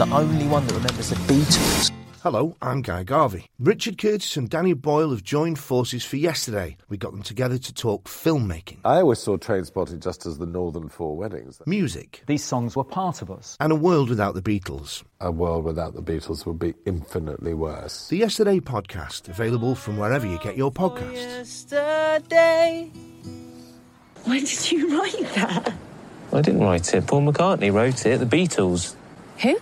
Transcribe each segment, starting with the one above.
the only one that remembers the Beatles. Hello, I'm Guy Garvey. Richard Curtis and Danny Boyle have joined forces for yesterday. We got them together to talk filmmaking, I always saw Trainspotting just as the Northern Four Weddings. music, These songs were part of us. and a world without the Beatles. A world without the Beatles would be infinitely worse. The Yesterday podcast, available from wherever you get your podcasts. Yesterday. When did you write that? I didn't write it. Paul McCartney wrote it. The Beatles. Who?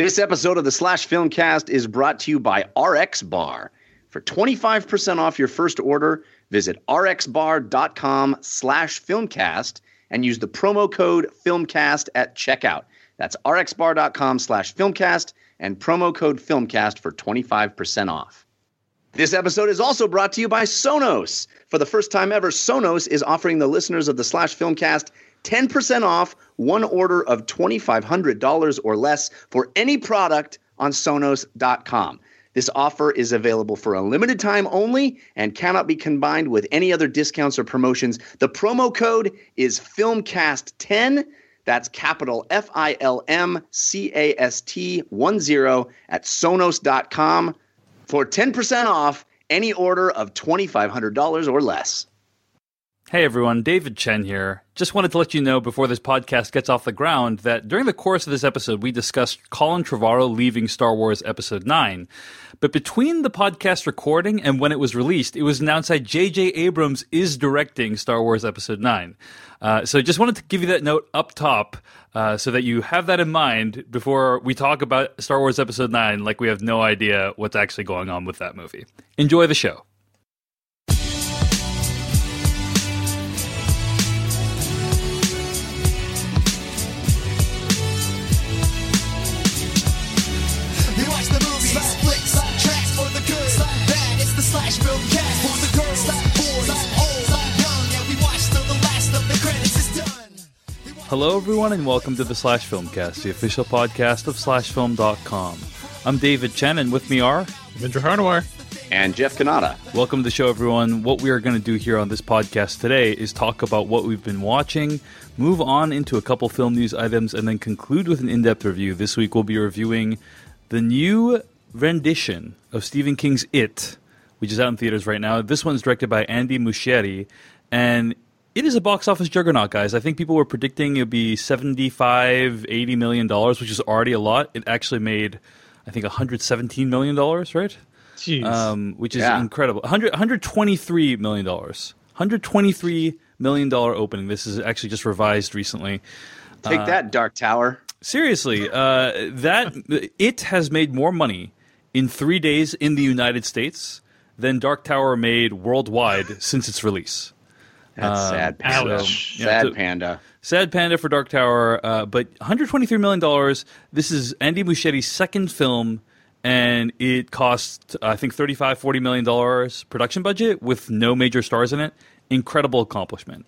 This episode of the Slash Filmcast is brought to you by RX Bar. For 25% off your first order, visit rxbar.com slash filmcast and use the promo code filmcast at checkout. That's rxbar.com slash filmcast and promo code filmcast for 25% off. This episode is also brought to you by Sonos. For the first time ever, Sonos is offering the listeners of the Slash Filmcast 10% off one order of $2,500 or less for any product on Sonos.com. This offer is available for a limited time only and cannot be combined with any other discounts or promotions. The promo code is FilmCast10. That's capital F I L M C A S T 1 0 at Sonos.com for 10% off any order of $2,500 or less. Hey everyone, David Chen here. Just wanted to let you know before this podcast gets off the ground that during the course of this episode, we discussed Colin Trevorrow leaving Star Wars Episode 9. But between the podcast recording and when it was released, it was announced that J.J. Abrams is directing Star Wars Episode 9. Uh, so just wanted to give you that note up top uh, so that you have that in mind before we talk about Star Wars Episode 9 like we have no idea what's actually going on with that movie. Enjoy the show. Hello, everyone, and welcome to the Slash Filmcast, the official podcast of SlashFilm.com. I'm David Chen, and with me are Vindra Hardawar. And Jeff Cannata. Welcome to the show, everyone. What we are going to do here on this podcast today is talk about what we've been watching, move on into a couple film news items, and then conclude with an in depth review. This week, we'll be reviewing the new rendition of Stephen King's It, which is out in theaters right now. This one's directed by Andy Muschietti, and it is a box office juggernaut, guys. I think people were predicting it would be 75, 80 million dollars, which is already a lot. It actually made, I think, 117 million dollars, right? Jeez. um, which is Yeah. incredible. 100, 123 million dollars. 123 million dollar opening. This is actually just revised recently. Take that, Dark Tower. Seriously, uh, that it has made more money in three days in the United States than Dark Tower made worldwide since its release. That's sad panda. ouch. Yeah, sad so- panda. Sad Panda for Dark Tower, uh, but 123 million dollars. This is Andy Muschietti's second film, and it cost I think 35, 40 million dollars production budget with no major stars in it. Incredible accomplishment.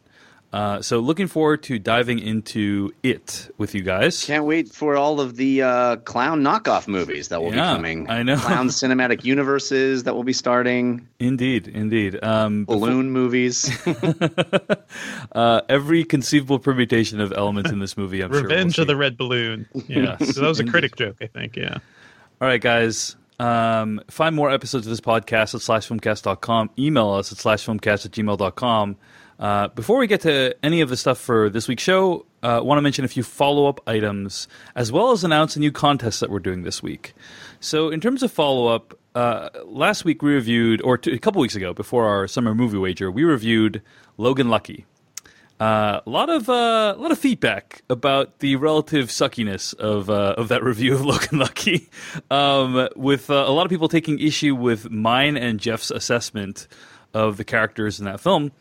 Uh, so looking forward to diving into it with you guys. Can't wait for all of the uh, clown knockoff movies that will Yeah, be coming. I know. Clown cinematic universes that will be starting. Indeed, indeed. Um, Balloon movies. uh, every conceivable permutation of elements in this movie. I'm sure. we'll Revenge of the Red Balloon. Yeah. So that was a critic joke, I think. Yeah. All right, guys. Um, find more episodes of this podcast at slashfilmcast.com. Email us at slashfilmcast at gmail.com. Uh, before we get to any of the stuff for this week's show, I uh, want to mention a few follow up items, as well as announce a new contest that we're doing this week. So, in terms of follow up, uh, last week we reviewed, or t- a couple weeks ago, before our summer movie wager, we reviewed Logan Lucky. Uh, a lot of uh, a lot of feedback about the relative suckiness of uh, of that review of Logan Lucky, um, with uh, a lot of people taking issue with mine and Jeff's assessment of the characters in that film.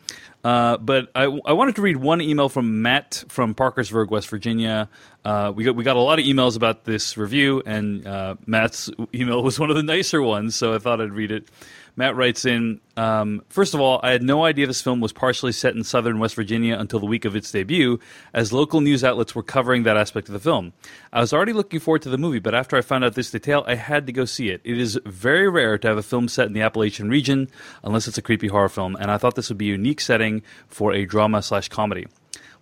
Uh, but I, I wanted to read one email from Matt from Parkersburg, West Virginia. Uh, we got we got a lot of emails about this review, and uh, Matt's email was one of the nicer ones, so I thought I'd read it. Matt writes in um, First of all, I had no idea this film was partially set in southern West Virginia until the week of its debut, as local news outlets were covering that aspect of the film. I was already looking forward to the movie, but after I found out this detail, I had to go see it. It is very rare to have a film set in the Appalachian region, unless it's a creepy horror film, and I thought this would be a unique setting for a drama slash comedy.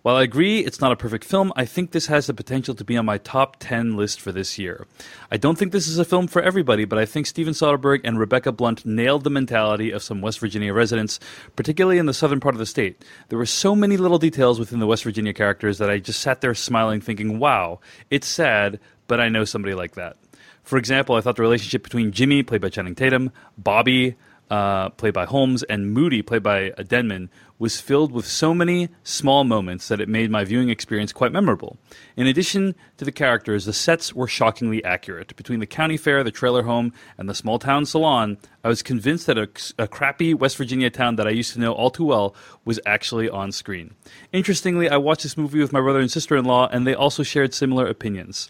While I agree it's not a perfect film, I think this has the potential to be on my top 10 list for this year. I don't think this is a film for everybody, but I think Steven Soderbergh and Rebecca Blunt nailed the mentality of some West Virginia residents, particularly in the southern part of the state. There were so many little details within the West Virginia characters that I just sat there smiling, thinking, wow, it's sad, but I know somebody like that. For example, I thought the relationship between Jimmy, played by Channing Tatum, Bobby, uh, played by Holmes, and Moody, played by Denman, was filled with so many small moments that it made my viewing experience quite memorable. In addition to the characters, the sets were shockingly accurate. Between the county fair, the trailer home, and the small town salon, I was convinced that a, a crappy West Virginia town that I used to know all too well was actually on screen. Interestingly, I watched this movie with my brother and sister in law, and they also shared similar opinions.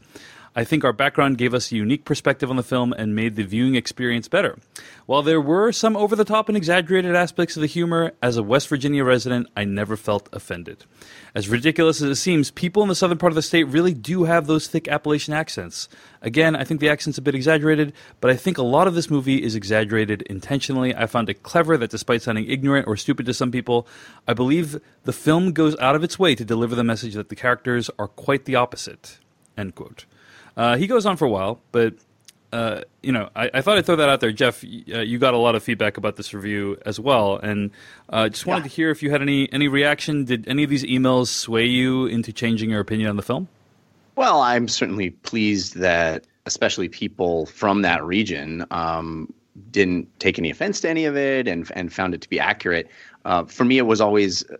I think our background gave us a unique perspective on the film and made the viewing experience better. While there were some over the top and exaggerated aspects of the humor, as a West Virginia resident, I never felt offended. As ridiculous as it seems, people in the southern part of the state really do have those thick Appalachian accents. Again, I think the accent's a bit exaggerated, but I think a lot of this movie is exaggerated intentionally. I found it clever that despite sounding ignorant or stupid to some people, I believe the film goes out of its way to deliver the message that the characters are quite the opposite. End quote. Uh, he goes on for a while, but uh, you know, I, I, thought I'd throw that out there, Jeff. Uh, you got a lot of feedback about this review as well, and uh, just wanted Yeah. to hear if you had any any reaction. Did any of these emails sway you into changing your opinion on the film? Well, I'm certainly pleased that, especially people from that region, um, didn't take any offense to any of it and and found it to be accurate. Uh, for me, it was always uh,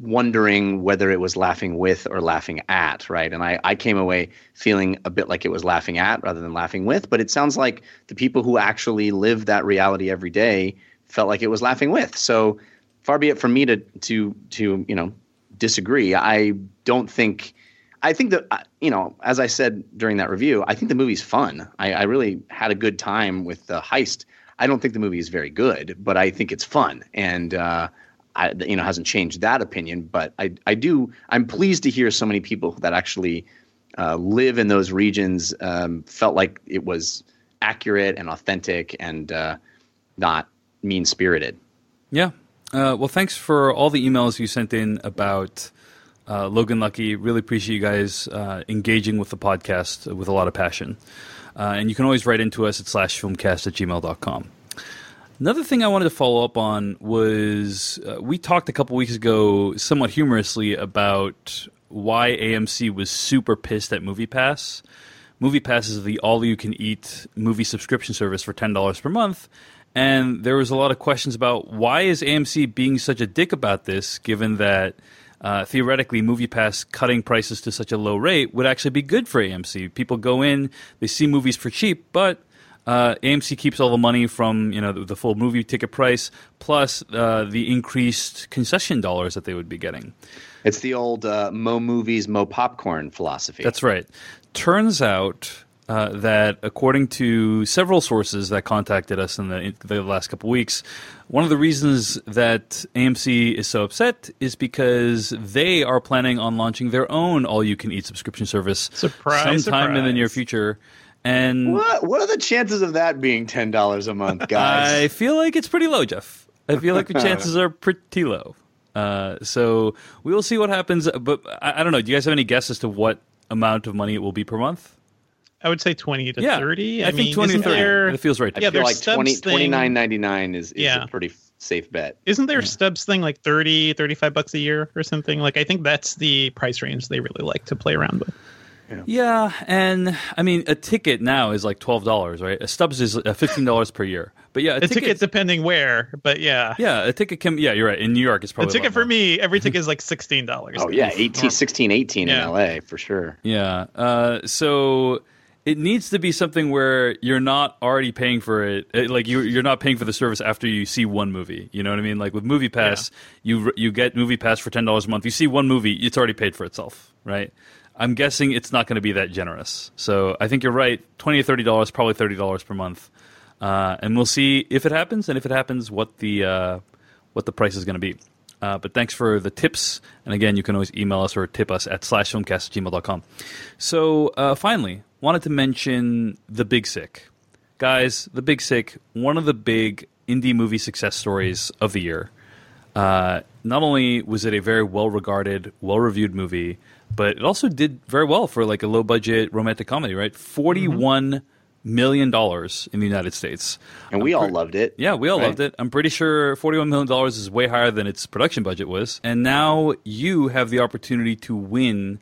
wondering whether it was laughing with or laughing at, right? And I, I came away feeling a bit like it was laughing at rather than laughing with. But it sounds like the people who actually live that reality every day felt like it was laughing with. So far be it from me to to to you know disagree. I don't think. I think that you know, as I said during that review, I think the movie's fun. I, I really had a good time with the heist. I don't think the movie is very good, but I think it's fun, and uh, I, you know, hasn't changed that opinion. But I, I do. I'm pleased to hear so many people that actually uh, live in those regions um, felt like it was accurate and authentic and uh, not mean spirited. Yeah. Uh, well, thanks for all the emails you sent in about uh, Logan Lucky. Really appreciate you guys uh, engaging with the podcast with a lot of passion. Uh, and you can always write into us at slashfilmcast at gmail.com. Another thing I wanted to follow up on was uh, we talked a couple weeks ago, somewhat humorously, about why AMC was super pissed at MoviePass. MoviePass is the all-you-can-eat movie subscription service for ten dollars per month, and there was a lot of questions about why is AMC being such a dick about this, given that uh, theoretically MoviePass cutting prices to such a low rate would actually be good for AMC. People go in, they see movies for cheap, but uh, AMC keeps all the money from you know the, the full movie ticket price plus uh, the increased concession dollars that they would be getting. It's the old uh, mo movies, mo popcorn philosophy. That's right. Turns out uh, that according to several sources that contacted us in the, in the last couple weeks, one of the reasons that AMC is so upset is because they are planning on launching their own all-you-can-eat subscription service Surprise, sometime in the near surprise. future. And What what are the chances of that being ten dollars a month, guys? I feel like it's pretty low, Jeff. I feel like the chances are pretty low. Uh, so we will see what happens. But I, I don't know. Do you guys have any guess as to what amount of money it will be per month? I would say 20 to Yeah, 30. I I, think mean, 20 to isn't 30. there, It feels right to I. Yeah, feel there's like 20, Stubs thing- 29.99 is, is Yeah. a pretty safe bet. Isn't there Stubs thing like 30, 35 bucks a year or something? Like, I think that's the price range they really like to play around with. Yeah, and I mean a ticket now is like twelve dollars, right? A Stubs is uh, fifteen dollars per year. But yeah, a, A ticket depending where, but yeah. Yeah, a ticket can. Yeah, you're right. In New York, it's probably a ticket for more. me, every ticket is like $16. Oh yeah, 18, 16, 18 Yeah. in LA for sure. Yeah. Uh, so it needs to be something where you're not already paying for it. uh, Like you, you're not paying for the service after you see one movie. You know what I mean? Like with Movie Pass, you you get Movie Pass for ten dollars a month. You see one movie, it's already paid for itself, right? I'm guessing it's not going to be that generous. So I think you're right. Twenty or thirty dollars, probably thirty dollars per month, uh, and we'll see if it happens, and if it happens, what the uh, what the price is going to be. Uh, but thanks for the tips. And again, you can always email us or tip us at slashfilmcast at gmail.com. So uh, finally, wanted to mention The Big Sick. Guys, The Big Sick, one of the big indie movie success stories of the year. Uh, not only was it a very well regarded, well reviewed movie, but it also did very well for like a low budget romantic comedy. Right, forty one million dollars in the United States. And we all loved it. Yeah, we all right? loved it. I'm pretty sure $41 million is way higher than its production budget was. And now you have the opportunity to win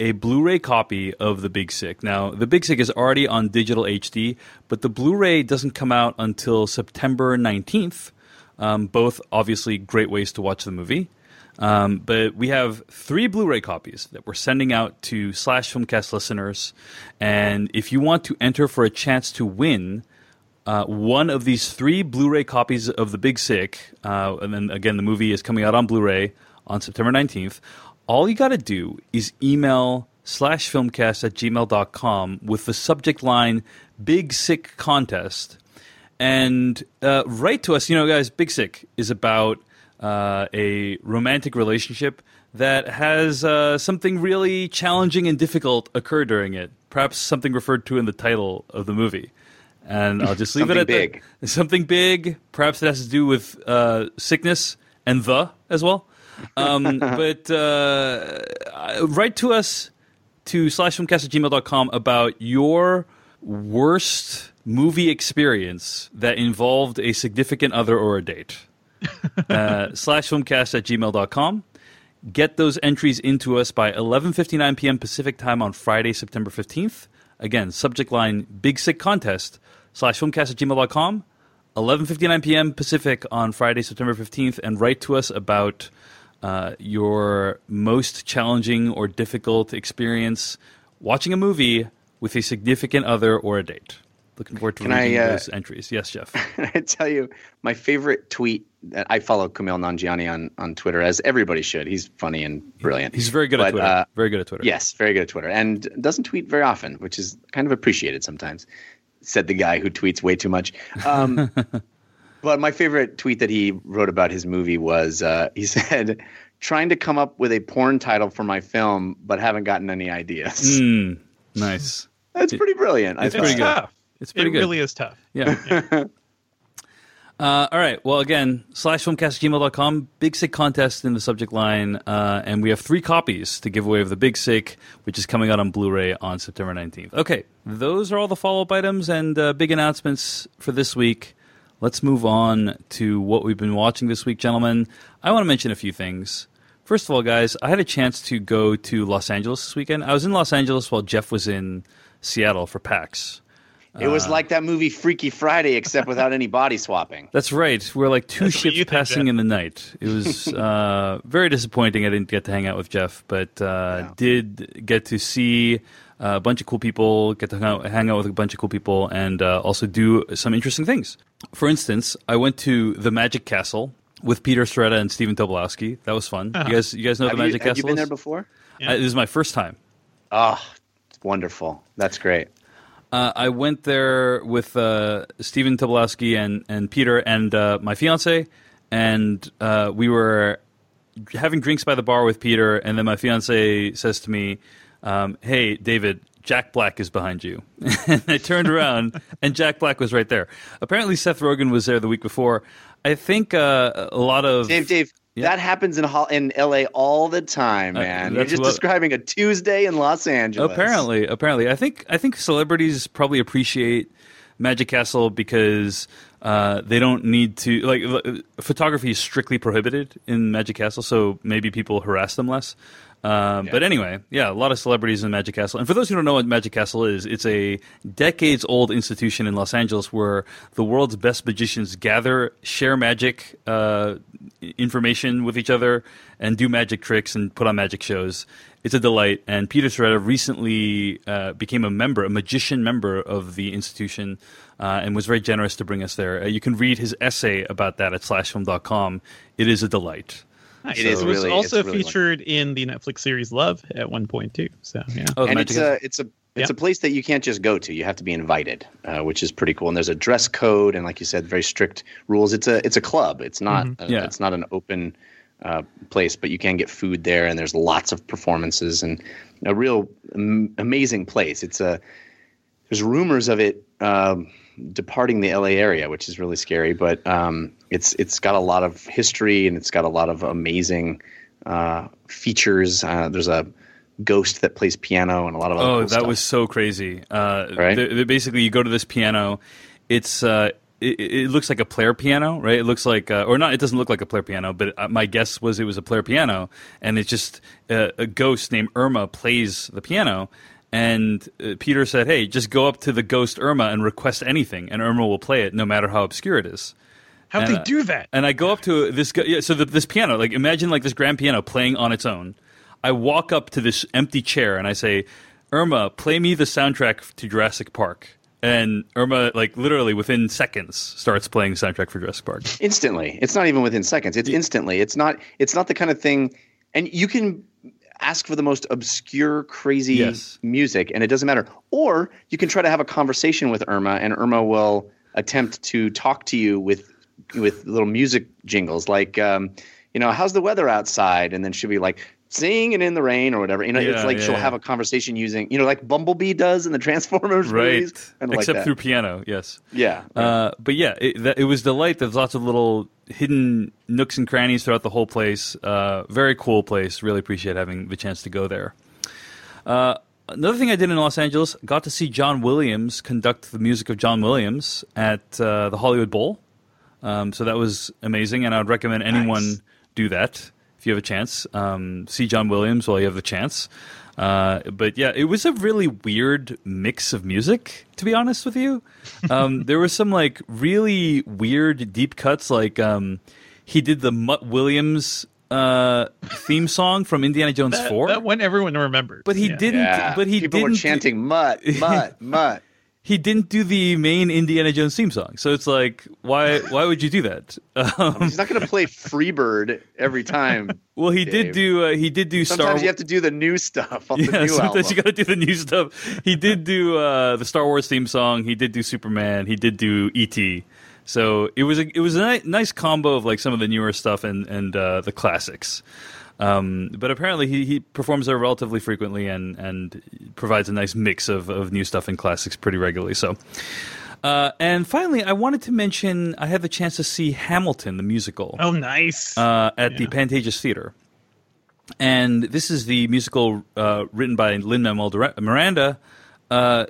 a Blu-ray copy of The Big Sick. Now, The Big Sick is already on digital HD, but the Blu-ray doesn't come out until September 19th. Um, both obviously great ways to watch the movie. Um, but we have three Blu-ray copies that we're sending out to Slash Filmcast listeners, and if you want to enter for a chance to win uh, one of these three Blu-ray copies of The Big Sick, uh, and then again the movie is coming out on Blu-ray on September 19th, all you got to do is email slash filmcast at gmail.com with the subject line Big Sick Contest and uh, write to us. You know, guys, Big Sick is about uh, a romantic relationship that has uh, something really challenging and difficult occur during it. Perhaps something referred to in the title of the movie. And I'll just leave it at big. that. Something big. Perhaps it has to do with uh, sickness and the as well. Um, but uh, write to us to slashfilmcast at gmail.com about your worst movie experience that involved a significant other or a date. Uh, slashfilmcast at gmail.com. Get those entries into us by 11.59 p.m. Pacific time on Friday, September 15th. Again, subject line Big Sick Contest slash filmcast at gmail.com. 11.59 p.m. Pacific on Friday, September 15th. And write to us about uh, your most challenging or difficult experience watching a movie with a significant other or a date. Looking forward to Can I, reading uh, those entries. Yes, Jeff. I tell you, my favorite tweet I follow Kumail Nanjiani on, on Twitter, as everybody should. He's funny and brilliant. He's very good at Twitter. uh, very good at Twitter. Yes, very good at Twitter, and doesn't tweet very often, which is kind of appreciated sometimes. Said the guy who tweets way too much. Um, but my favorite tweet that he wrote about his movie was uh, he said, "Trying to come up with a porn title for my film, but haven't gotten any ideas." Mm, nice. That's pretty brilliant. I It's thought. pretty good. tough. It's pretty it good. really is tough. Yeah. uh, all right. Well, again, slash filmcast gmail.com, Big Sick contest in the subject line. Uh, and we have three copies to give away of the Big Sick, which is coming out on Blu ray on September 19th. Okay. Those are all the follow up items and uh, big announcements for this week. Let's move on to what we've been watching this week, gentlemen. I want to mention a few things. First of all, guys, I had a chance to go to Los Angeles this weekend. I was in Los Angeles while Jeff was in Seattle for PAX. It was like that movie Freaky Friday, except without any body swapping. That's right. We're like two That's ships passing in the night. It was uh, very disappointing. I didn't get to hang out with Jeff, but uh, did get to see a bunch of cool people, get to hang out, hang out with a bunch of cool people, and uh, also do some interesting things. For instance, I went to the Magic Castle with Peter Sciretta and Stephen Tobolowsky. That was fun. You guys, you guys know Have the you, Magic have Castle? you been there is? before? Uh, this is my first time. Oh, wonderful. That's great. Uh, I went there with uh, Stephen Tobolowsky and, and Peter and uh, my fiance, and uh, we were having drinks by the bar with Peter, and then my fiance says to me, um, "Hey, David." Jack Black is behind you. and I turned around, and Jack Black was right there. Apparently, Seth Rogen was there the week before. I think uh, a lot of Dave, Dave, Yeah. that happens in in L.A. all the time, Uh, man. You're just what- describing a Tuesday in Los Angeles. Apparently, apparently, I think I think celebrities probably appreciate Magic Castle because uh, they don't need to like photography is strictly prohibited in Magic Castle, so maybe people harass them less. Um, But anyway, yeah, a lot of celebrities in Magic Castle. And for those who don't know what Magic Castle is, it's a decades old institution in Los Angeles where the world's best magicians gather, share magic uh, information with each other, and do magic tricks and put on magic shows. It's a delight. And Peter Sciretta recently uh, became a member, a magician member of the institution, uh, and was very generous to bring us there. Uh, you can read his essay about that at slashfilm.com. It is a delight. Nice. It is It was really- also really featured in the Netflix series Love at one point too. So yeah. Oh, and it's a it's a it's Yeah. a place that you can't just go to. You have to be invited, uh, which is pretty cool. And there's a dress code, and like you said, very strict rules. It's a it's a club. It's not Mm-hmm. uh, Yeah. it's not an open uh, place, but you can get food there, and there's lots of performances and a real am- amazing place. It's a there's rumors of it um, departing the LA area, which is really scary. But um, it's it's got a lot of history and it's got a lot of amazing uh, features. Uh, there's a ghost that plays piano and a lot of other Oh, cool that stuff. was so crazy. Uh, Right? basically, you go to this piano. It's uh, it, it looks like a player piano, right? It looks like, uh, or not. It doesn't look like a player piano, but uh, my guess was it was a player piano, and it's just uh, a ghost named Irma plays the piano. And uh, Peter said, "Hey, just go up to the ghost Irma and request anything, and Irma will play it, no matter how obscure it is." How'd And, they do that? And I go up to this guy. Yeah, so the, this piano, like imagine like this grand piano playing on its own. I walk up to this empty chair and I say, Irma, play me the soundtrack to Jurassic Park. And Irma, like literally within seconds, starts playing the soundtrack for Jurassic Park. instantly. It's not even within seconds. It's instantly. It's not. It's not the kind of thing. And you can ask for the most obscure, crazy Yes. music, and it doesn't matter. Or you can try to have a conversation with Irma, and Irma will attempt to talk to you with with little music jingles, like, um, you know, how's the weather outside, and then she'll be like. Singing in the rain or whatever, you know, it's like yeah, she'll yeah. have a conversation using, you know, like Bumblebee does in the Transformers Right. movies, like Except that. through piano, yes. yeah, Uh, but yeah, it, that, it was delight. There's lots of little hidden nooks and crannies throughout the whole place. Uh, very cool place. Really appreciate having the chance to go there. Uh, another thing I did in Los Angeles, got to see John Williams conduct the music of John Williams at uh, the Hollywood Bowl. Um, so that was amazing, and I would recommend anyone Nice. do that if you have a chance. Um, see John Williams while you have the chance. Uh, but yeah, it was a really weird mix of music, to be honest with you. Um, there were some like really weird deep cuts, like um, he did the Mutt Williams uh, theme song from Indiana Jones That, Four. that one everyone remembers. But he Yeah. didn't. yeah. But he people didn't. were chanting "mutt, mutt, mutt." He didn't do the main Indiana Jones theme song. So it's like, why? Why would you do that? Um, He's not going to play Freebird every time. well, he did do. Uh, he did do Star. Sometimes you have to do the new stuff on the yeah, new sometimes album. you got to do the new stuff. He did do uh, the Star Wars theme song. He did do Superman. He did do ET. So it was a it was a ni- nice combo of like some of the newer stuff and and uh, the classics. Um, but apparently he, he performs there relatively frequently and and provides a nice mix of, of new stuff and classics pretty regularly. So. Uh, and finally, I wanted to mention I had the chance to see Hamilton, the musical Oh, nice. uh, at the Yeah. Pantages Theater. And this is the musical uh, written by Lin Manuel Miranda. Uh,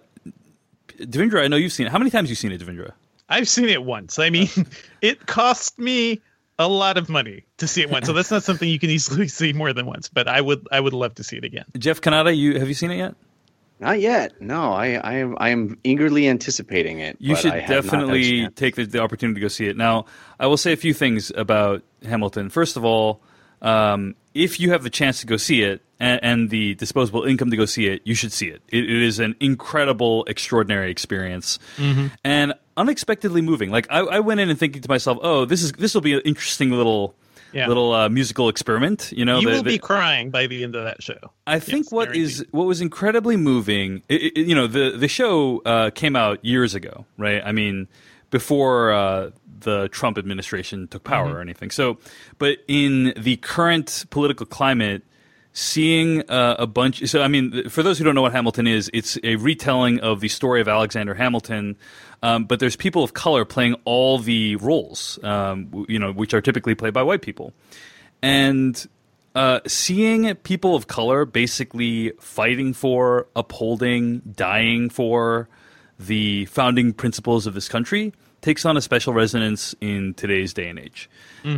Devindra, I know you've seen it. How many times have you seen it, Devindra? I've seen it once. I mean, it cost me a lot of money to see it once, so that's not something you can easily see more than once. But I would, I would love to see it again. Jeff Cannata, you have you seen it yet? Not yet. No, I, I am I am eagerly anticipating it. You should I have not had a definitely take the, the opportunity to go see it. Now, I will say a few things about Hamilton. First of all, um, if you have the chance to go see it and, and the disposable income to go see it, you should see it. It, it is an incredible, extraordinary experience, and unexpectedly moving. Like I, I went in and thinking to myself, "Oh, this is this will be an interesting little." Yeah. Little uh, musical experiment, you know. you the- will the- be crying by the end of that show. I think Yes, what guaranteed. is what was incredibly moving, it, it- you know, the the show uh, came out years ago, right? I mean, before uh, the Trump administration took power Mm-hmm. or anything. So, but in the current political climate, seeing uh, a bunch. So, I mean, for those who don't know what Hamilton is, it's a retelling of the story of Alexander Hamilton. Um, but there's people of color playing all the roles, um, you know, which are typically played by white people, and uh, seeing people of color basically fighting for, upholding, dying for the founding principles of this country takes on a special resonance in today's day and age.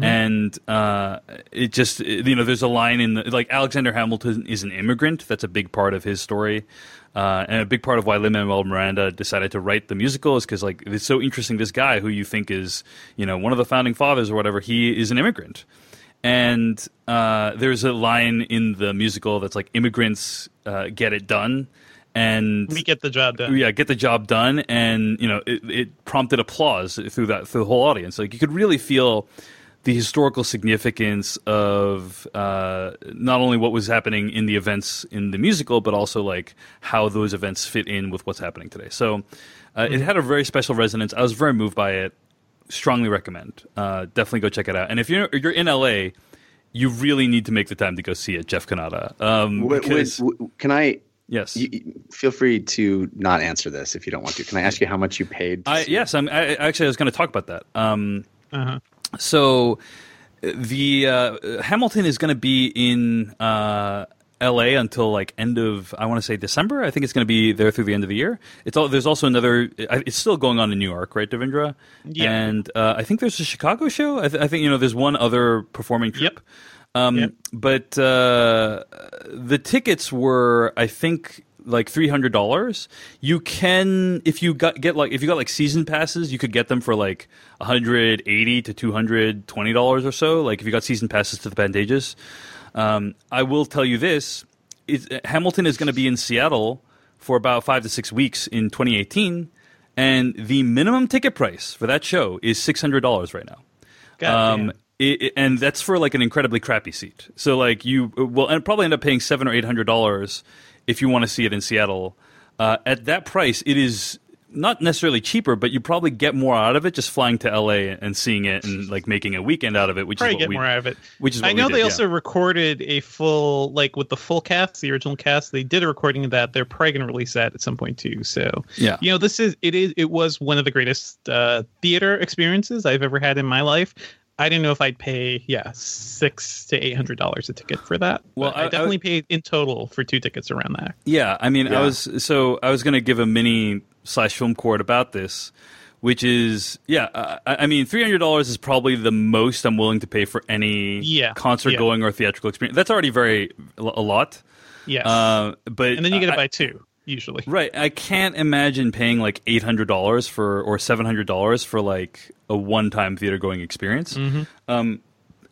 And uh, it just, you know, there's a line in the, like Alexander Hamilton is an immigrant. That's a big part of his story. Uh, and a big part of why Lin Manuel Miranda decided to write the musical is because, like, it's so interesting. This guy who you think is, you know, one of the founding fathers or whatever, he is an immigrant. And uh, there's a line in the musical that's like, immigrants uh, get it done. And We get the job done. yeah, get the job done, and you know it, it prompted applause through that through the whole audience. Like you could really feel the historical significance of uh, not only what was happening in the events in the musical, but also like how those events fit in with what's happening today. So uh, it had a very special resonance. I was very moved by it. Strongly recommend. Uh, definitely go check it out. And if you're you're in LA, you really need to make the time to go see it, Jeff Cannata. Um, Wait, wait, because can I Yes. You, you- feel free to not answer this if you don't want to. Can I ask you how much you paid? I, yes, I'm I, actually I was going to talk about that. Um, Uh-huh. So the uh, Hamilton is going to be in uh, L.A. until like end of I want to say December. I think it's going to be there through the end of the year. It's all there's also another. It's still going on in New York, right, Devindra? Yeah. And uh, I think there's a Chicago show. I, th- I think you know there's one other performing troupe. Yep. Um, Yep. But uh, the tickets were, I think, like three hundred dollars. You can, if you got get like if you got like season passes, you could get them for like one hundred eighty to two hundred twenty dollars or so. Like if you got season passes to the Pantages. Um, I will tell you this: is, Hamilton is going to be in Seattle for about five to six weeks in 2018, and the minimum ticket price for that show is six hundred dollars right now. God Um, it, it- and that's for like an incredibly crappy seat. So like you will and probably end up paying seven or eight hundred dollars if you want to see it in Seattle. Uh, at that price, it is not necessarily cheaper, but you probably get more out of it just flying to LA and seeing it and like making a weekend out of it, which Probably is what get we, more out of it. Which is what I know did, they yeah. also recorded a full, like with the full cast, the original cast. They did a recording of that. They're probably going to release that at some point too. So Yeah. you know, this is it is it was one of the greatest uh, theater experiences I've ever had in my life. I didn't know if I'd pay yeah six to eight hundred dollars a ticket for that. Well, I- I, I- definitely paid in total for two tickets around that. Yeah, I mean, I was so I was going to give a mini slash film court about this, which is yeah, I, I mean, three hundred dollars is probably the most I'm willing to pay for any Yeah, concert yeah. going or theatrical experience. That's already very a lot. Yes, Uh, but and then you get I- to buy two usually. Right, I can't imagine paying like eight hundred dollars for or seven hundred dollars for like a one-time theater going experience. Mm-hmm. Um,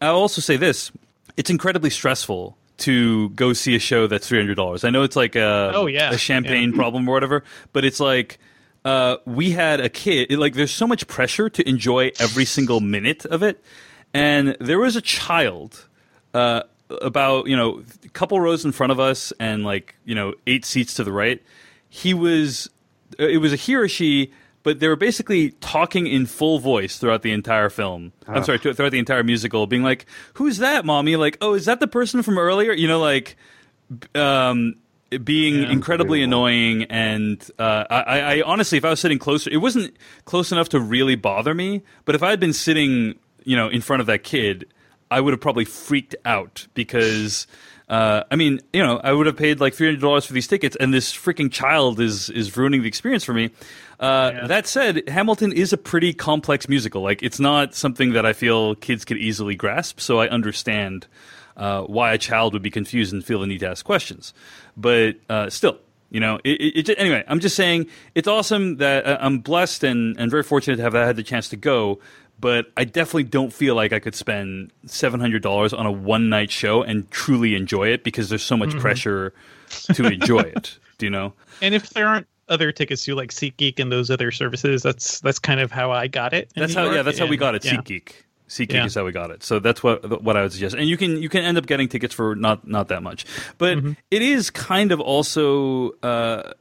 I'll also say this: it's incredibly stressful to go see a show that's three hundred dollars. I know it's like a Oh, yeah. a champagne problem or whatever, but it's like. Uh, we had a kid. it- like, there's so much pressure to enjoy every single minute of it, and there was a child uh, about you know a couple rows in front of us and like you know eight seats to the right. He was it was a he or she, but they were basically talking in full voice throughout the entire film. I'm sorry, throughout the entire musical, being like, "Who's that, mommy?" Like, "Oh, is that the person from earlier?" You know, like. Um, being incredibly annoying, and uh, I, I honestly, if I was sitting closer, it wasn't close enough to really bother me. But if I had been sitting, you know, in front of that kid, I would have probably freaked out because uh, I mean, you know, I would have paid like three hundred dollars for these tickets, and this freaking child is is ruining the experience for me. Uh, That said, Hamilton is a pretty complex musical. Like, it's not something that I feel kids could easily grasp. So I understand uh, why a child would be confused and feel the need to ask questions. But uh, still, you know, it, it, it, anyway, I'm just saying it's awesome that uh, I'm blessed and, and very fortunate to have had the chance to go. But I definitely don't feel like I could spend seven hundred dollars on a one night show and truly enjoy it because there's so much pressure to enjoy it. Do you know? And if there aren't other tickets to like SeatGeek and those other services, that's that's kind of how I got it. That's New how. York, Yeah, that's how we got it. yeah. SeatGeek. SeatGeek Yeah. is how we got it. So that's what what I would suggest. And you can you can end up getting tickets for not not that much. But Mm-hmm. it is kind of also uh,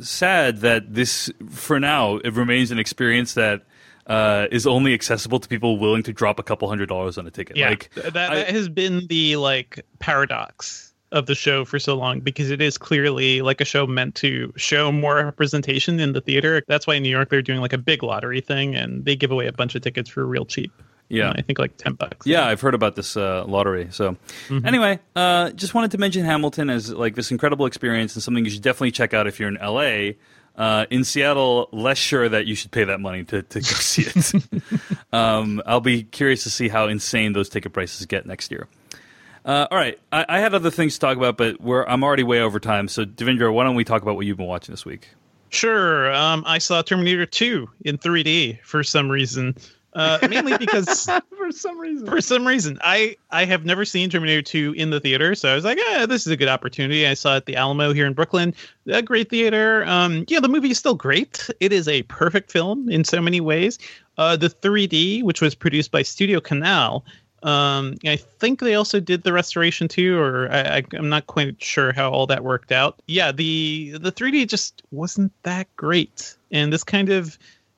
sad that this, for now, it remains an experience that uh, is only accessible to people willing to drop a couple hundred dollars on a ticket. Yeah, Like th- that, I- has been the like paradox of the show for so long because it is clearly like a show meant to show more representation in the theater. That's why in New York they're doing like a big lottery thing and they give away a bunch of tickets for real cheap. Yeah. I think like ten bucks. Yeah, I've heard about this uh, lottery. So, Mm-hmm. anyway, uh, just wanted to mention Hamilton as like this incredible experience and something you should definitely check out if you're in LA. Uh, in Seattle, less sure that you should pay that money to, to go see it. um, I'll be curious to see how insane those ticket prices get next year. Uh, all right, I, I had other things to talk about, but we're, I'm already way over time. So, Devindra, why don't we talk about what you've been watching this week? Sure. Um, I saw Terminator 2 in 3D for some reason. Uh, mainly because For some reason. for some reason I I have never seen Terminator 2 in the theater, so I was like, yeah, this is a good opportunity. I saw it at the Alamo here in Brooklyn, a great theater. Um, yeah, the movie is still great. It is a perfect film in so many ways. Uh, the 3D, which was produced by Studio Canal. Um, I think they also did the restoration too, or I, I, I'm not quite sure how all that worked out. Yeah, the the 3D just wasn't that great, and this kind of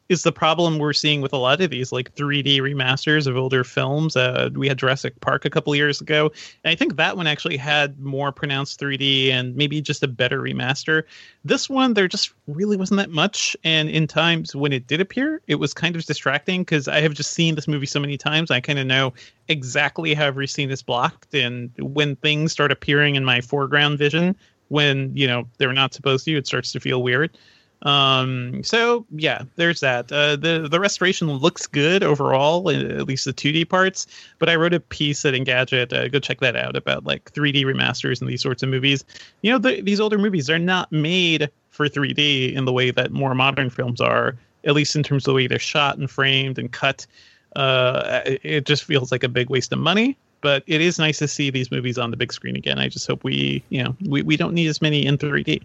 is the problem we're seeing with a lot of these like 3D remasters of older films. Uh, we had Jurassic Park a couple years ago, and I think that one actually had more pronounced 3D and maybe just a better remaster. This one, there just really wasn't that much, and in times when it did appear, it was kind of distracting because I have just seen this movie so many times. I kind of know exactly how every scene is blocked, and when things start appearing in my foreground vision when you know they're not supposed to, it starts to feel weird. Um, so yeah, there's that. Uh, the the restoration looks good overall, at least the 2D parts. But I wrote a piece at Engadget. Uh, go check that out about like 3D remasters and these sorts of movies. You know, the, these older movies are not made for 3D in the way that more modern films are. At least in terms of the way they're shot and framed and cut. Uh, it just feels like a big waste of money. But it is nice to see these movies on the big screen again. I just hope we, you know, we, we don't need as many in 3D.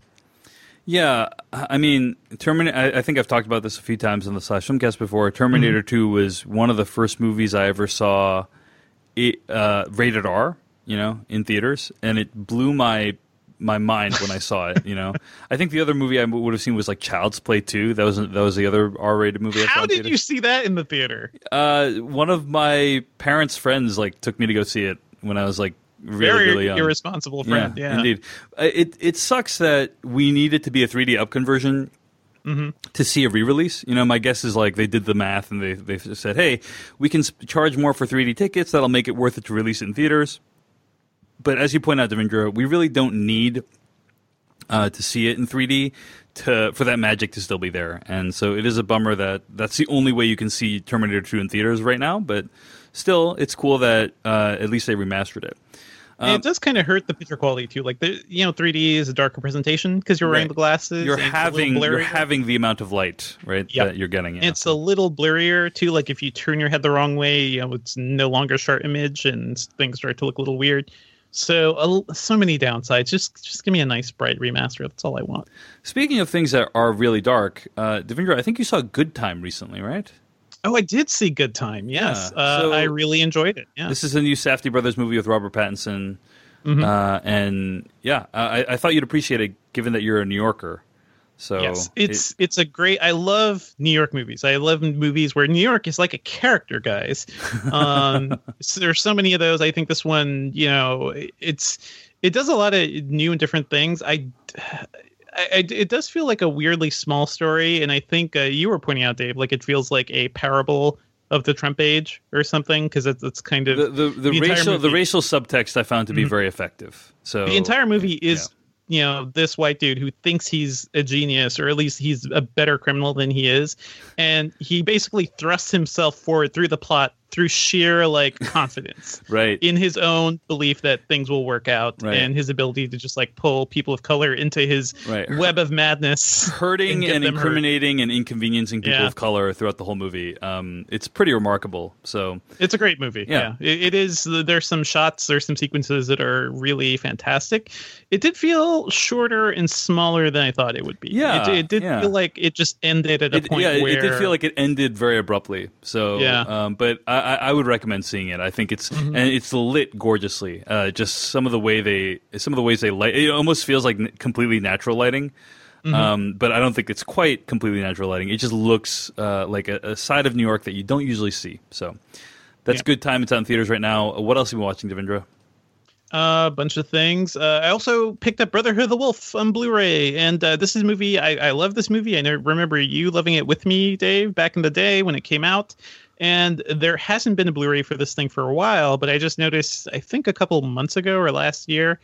Yeah, I mean, Terminator. I, I think I've talked about this a few times on the Slash Filmcast before. Terminator Two was one of the first movies I ever saw, it, uh, rated R. You know, in theaters, and it blew my my mind when I saw it. You know, I think the other movie I would have seen was like Child's Play Two. That was that was the other R rated movie. I saw How did you see that in the theater? Uh, one of my parents' friends like took me to go see it when I was like really Very really young. irresponsible friend. Yeah, indeed. Uh, It it sucks that we needed to be a 3D up conversion Mm-hmm. to see a re-release. You know, my guess is like they did the math and they they said, hey, we can s- charge more for 3D tickets. That'll make it worth it to release it in theaters. But as you point out, Devindra, we really don't need uh, to see it in 3D to for that magic to still be there. And so it is a bummer that that's the only way you can see Terminator 2 in theaters right now. But still, it's cool that uh, at least they remastered it. And it does kind of hurt the picture quality too. Like the you know 3D is a darker presentation because you're wearing Right. the glasses. You're and it's a little having you're having the amount of light, right? Yep. That you're getting. Yeah. it's a little blurrier too. Like if you turn your head the wrong way, you know it's no longer a sharp image, and things start to look a little weird. So uh, so many downsides. Just just give me a nice bright remaster. That's all I want. Speaking of things that are really dark, uh, I think you saw Good Time recently, right? Oh, I did see Good Time. Yes, Yeah, uh, so- I really enjoyed it. Yeah. This is a new Safdie brothers movie with Robert Pattinson, Mm-hmm. uh, and yeah, I, I thought you'd appreciate it, given that you're a New Yorker. So yes, it's it's a great. I love New York movies. I love movies where New York is like a character, guys. Um, so there's so many of those. I think this one, you know, it's it does a lot of new and different things. I. I, it does feel like a weirdly small story, and I think uh, you were pointing out, Dave, like it feels like a parable of the Trump age or something, because it's, it's kind of the the, the, entire racial the racial subtext I found to be Mhm. very effective. So the entire movie is you know this white dude who thinks he's a genius or at least he's a better criminal than he is and he basically thrusts himself forward through the plot through sheer like confidence right in his own belief that things will work out Right. and his ability to just like pull people of color into his Right. web of madness hurting get and them hurt. incriminating and inconveniencing people Yeah. of color throughout the whole movie. Um, it's pretty remarkable. So It's a great movie. Yeah. Yeah, It, it is. There's some shots. There's some sequences that are really fantastic. It did feel shorter and smaller than I thought it would be. Yeah, it, it did yeah. feel like it just ended at a it, point yeah, it- where it did feel like it ended very abruptly. So Yeah. um, but I, I I would recommend seeing it. I think it's Mm-hmm. and it's lit gorgeously. Uh, just some of the way they some of the ways they light. It almost feels like n- completely natural lighting. Mm-hmm. Um, but I don't think it's quite completely natural lighting. It just looks uh, like a, a side of New York that you don't usually see. So that's Yeah. good time. It's out in theaters right now. Uh, What else have you been watching, Devindra? a bunch of things. Uh, I also picked up Brotherhood of the Wolf on Blu-ray, and uh, this is a movie. I, I love this movie. I know, remember you loving it with me, Dave, back in the day when it came out. And there hasn't been a Blu-ray for this thing for a while, but I just noticed. I think a couple months ago or last year,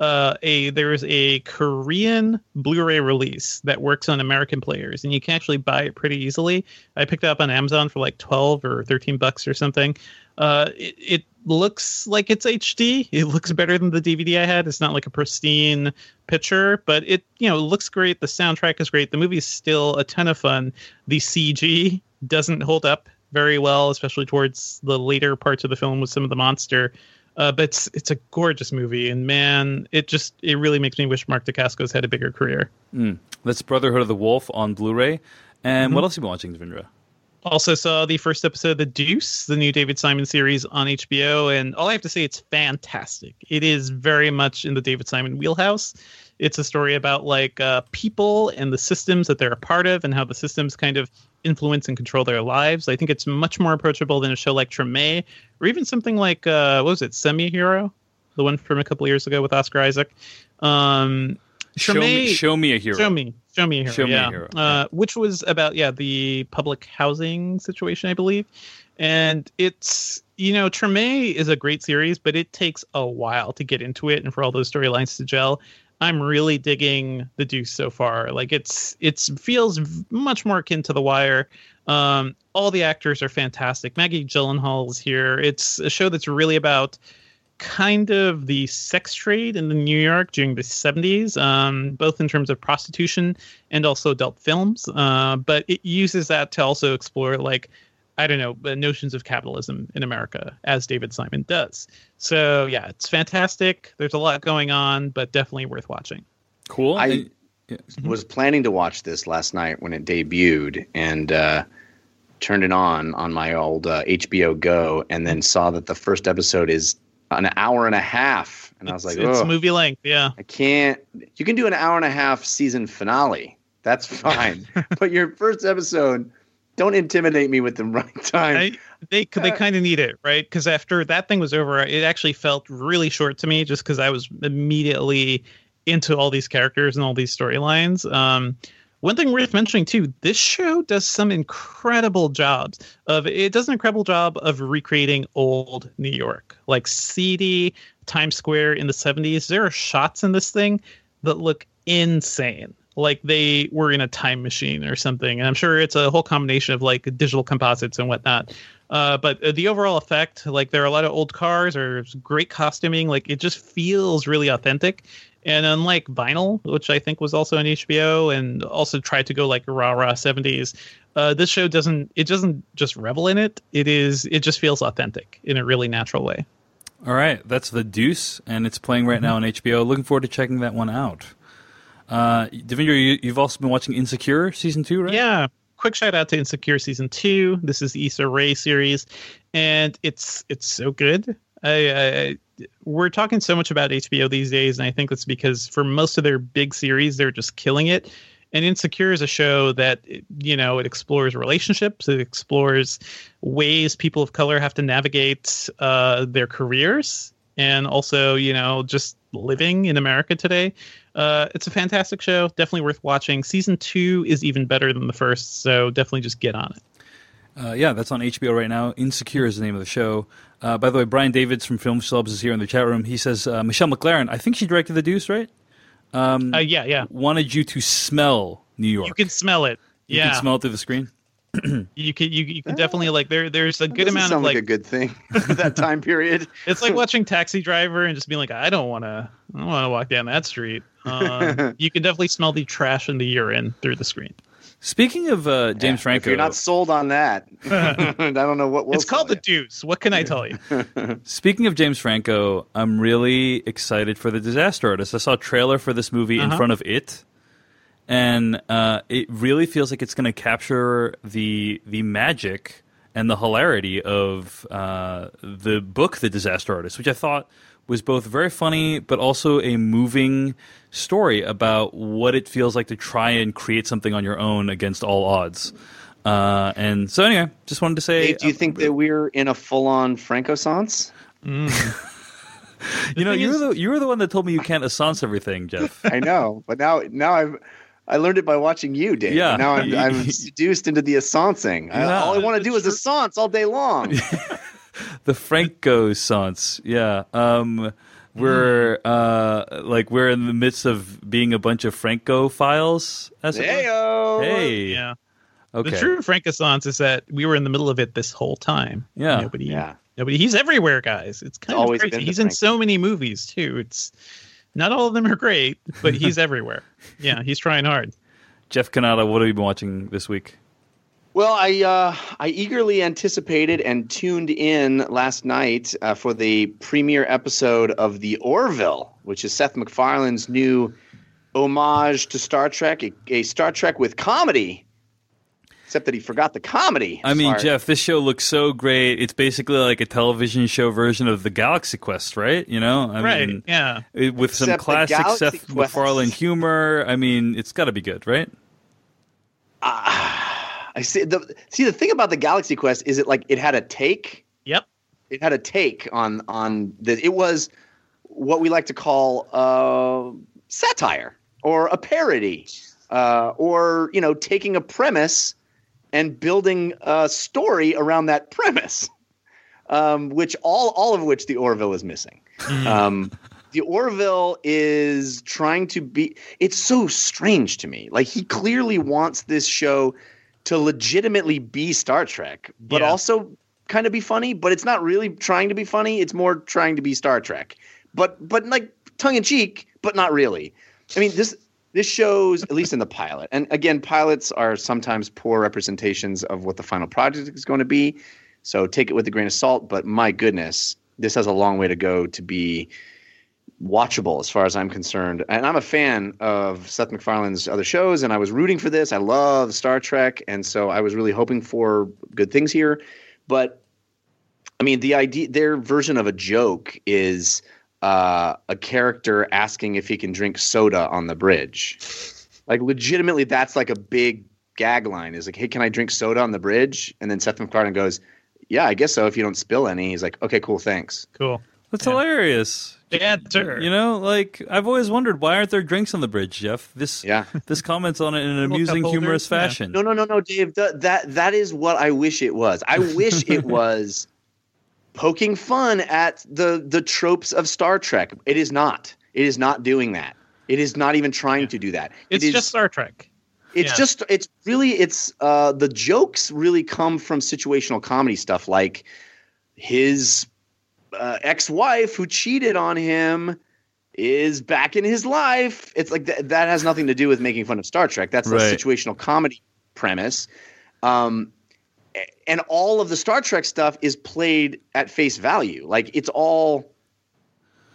uh, a there's a Korean Blu-ray release that works on American players, and you can actually buy it pretty easily. I picked it up on Amazon for like twelve or thirteen bucks or something. Uh, it, it looks like it's HD. It looks better than the DVD I had. It's not like a pristine picture, but it you know looks great. The soundtrack is great. The movie is still a ton of fun. The CG doesn't hold up very well, especially towards the later parts of the film with some of the monster. Uh, but it's, it's a gorgeous movie, and man, it just it really makes me wish Mark Dacascos had a bigger career. That's Brotherhood of the Wolf on Blu-ray. And Mm-hmm. what else have you been watching, Devindra? Also saw the first episode of The Deuce, the new David Simon series on HBO, and all I have to say, it's fantastic. It is very much in the David Simon wheelhouse. It's a story about like uh, people and the systems that they're a part of, and how the systems kind of influence and control their lives. I think it's much more approachable than a show like Treme, or even something like uh, what was it, Semi Hero, the one from a couple years ago with Oscar Isaac. Um, Show me, show me a hero. Show me, show me a hero. Show me a hero, Uh, which was about yeah the public housing situation, I believe. And it's you know Treme is a great series, but it takes a while to get into it and for all those storylines to gel. I'm really digging the Deuce so far. Like it's it's feels much more akin to The Wire. Um, all the actors are fantastic. Maggie Gyllenhaal is here. It's a show that's really about kind of the sex trade in New York during the 70s, um, both in terms of prostitution and also adult films. Uh, but it uses that to also explore, like, I don't know, the notions of capitalism in America, as David Simon does. So, yeah, it's fantastic. There's a lot going on, but definitely worth watching. Cool. I And- was planning to watch this last night when it debuted and uh, turned it on on my old uh, HBO Go and then saw that the first episode is an hour and a half. And I was like, it's movie length, yeah. I can't. You can do an hour and a half season finale. That's fine. but your first episode, don't intimidate me with the running time. I, they they kind of need it, right? Because after that thing was over, it actually felt really short to me, just because I was immediately into all these characters and all these storylines. Um, one thing worth mentioning too, this show does some incredible jobs of it does an incredible job of recreating old New York, like seedy Times Square in the 70s. There are shots in this thing that look insane. Like they were in a time machine or something. And I'm sure it's a whole combination of like digital composites and whatnot. Uh, but uh, the overall effect, like there are a lot of old cars or great costuming. Like it just feels really authentic. And unlike Vinyl, which I think was also on HBO and also tried to go like rah rah 70s, uh, this show doesn't. It doesn't just revel in it. It is. It just feels authentic in a really natural way. All right, that's the Deuce, and it's playing right now on HBO. Looking forward to checking that one out. Uh, Devindra, you, you've also been watching Insecure season two, right? Yeah. Quick shout out to Insecure season two. This is the Issa Rae series, and it's it's so good. I, I we're talking so much about HBO these days, and I think that's because for most of their big series, they're just killing it. And Insecure is a show that you know it explores relationships, it explores ways people of color have to navigate uh, their careers, and also you know just living in America today. Uh, it's a fantastic show, definitely worth watching. Season two is even better than the first, so definitely just get on it. Uh, yeah, that's on HBO right now. Insecure is the name of the show. Uh, by the way, Brian Davids from Film Celebs is here in the chat room. He says uh, Michelle MacLaren, I think she directed The Deuce, right? Uh, yeah, yeah, Wanted you to smell New York. you can smell it. You yeah, can smell it through the screen. you can you, you can definitely like there there's a good Doesn't amount of like like a good thing for that time period. it's like watching Taxi Driver and just being like I don't want to I don't want to walk down that street. Um, you can definitely smell the trash and the urine through the screen. Speaking of uh, James If Franco, you're not sold on that, I don't know what. will it's called sell the Deuce. What can I tell you? Speaking of James Franco, I'm really excited for the Disaster Artist. I saw a trailer for this movie in Uh-huh. front of it, and uh, it really feels like it's going to capture the the magic and the hilarity of uh, the book, The Disaster Artist, which I thought was both very funny but also a moving story about what it feels like to try and create something on your own against all odds. Uh, and so, anyway, just wanted to say, Dave, do you think that we're in a full-on Franco-sance? you know, you were is- the you were the one that told me you can't assance everything, Jeff. I know, but now now I've I learned it by watching you, Dave. Yeah. Now I'm, I'm seduced into the assancing. I, Yeah. all I want to do is assance all day long. the Franco sance, yeah. Um, we're uh, like we're in the midst of being a bunch of Franco files. As it were. Hey, Yeah. okay, The true Francoissance is that we were in the middle of it this whole time. Yeah. Nobody, Yeah. nobody. He's everywhere, guys. It's kind Always of crazy. the He's in Frank- so many movies too. It's not all of them are great, but he's everywhere. Yeah, he's trying hard. Jeff Cannata. What have you been watching this week? Well, I uh, I eagerly anticipated and tuned in last night uh, for the premiere episode of The Orville, which is Seth MacFarlane's new homage to Star Trek, a, a Star Trek with comedy. Except that he forgot the comedy. I mean, Sorry. Jeff, this show looks so great. It's basically like a television show version of the Galaxy Quest, right? You know, I right. mean, yeah. it- with some Except the classic Seth Quest- MacFarlane humor. I mean, it's got to be good, right? I see the see the thing about the Galaxy Quest is it like it had a take. Yep. It had a take on on the. It was what we like to call uh, satire or a parody, uh, or you know, taking a premise and building a story around that premise. Um, which all all of which the Orville is missing. Um, the Orville is trying to be. It's so strange to me. Like he clearly wants this show to legitimately be Star Trek, but Yeah. also kind of be funny. But it's not really trying to be funny. It's more trying to be Star Trek. But but like tongue in cheek, but not really. I mean this. This shows, at least in the pilot, and again, pilots are sometimes poor representations of what the final project is going to be. So take it with a grain of salt. But my goodness, this has a long way to go to be watchable as far as I'm concerned. And I'm a fan of Seth MacFarlane's other shows, and I was rooting for this. I love Star Trek, and so I was really hoping for good things here. But I mean, the idea, their version of a joke is uh, a character asking if he can drink soda on the bridge. Like, legitimately, that's like a big gag line. Is like, "Hey, can I drink soda on the bridge?" And then Seth MacFarlane goes, "Yeah, I guess so. If you don't spill any." He's like, "Okay, cool, thanks." Cool. That's hilarious. Yeah, sure. You know, like I've always wondered why aren't there drinks on the bridge, Jeff? This Yeah. this comments on it in an amusing, humorous holders, yeah. fashion. No, no, no, no, Dave. That that that is what I wish it was. I wish it was poking fun at the the tropes of Star Trek. It is not. It is not doing that. It is not even trying to do that. It's it is, just Star Trek. it's yeah. just it's really it's uh the jokes really come from situational comedy stuff like his uh, ex-wife who cheated on him is back in his life. It's like th- that has nothing to do with making fun of Star Trek. That's Right. the situational comedy premise. Um, a- and all of the Star Trek stuff is played at face value. Like it's all,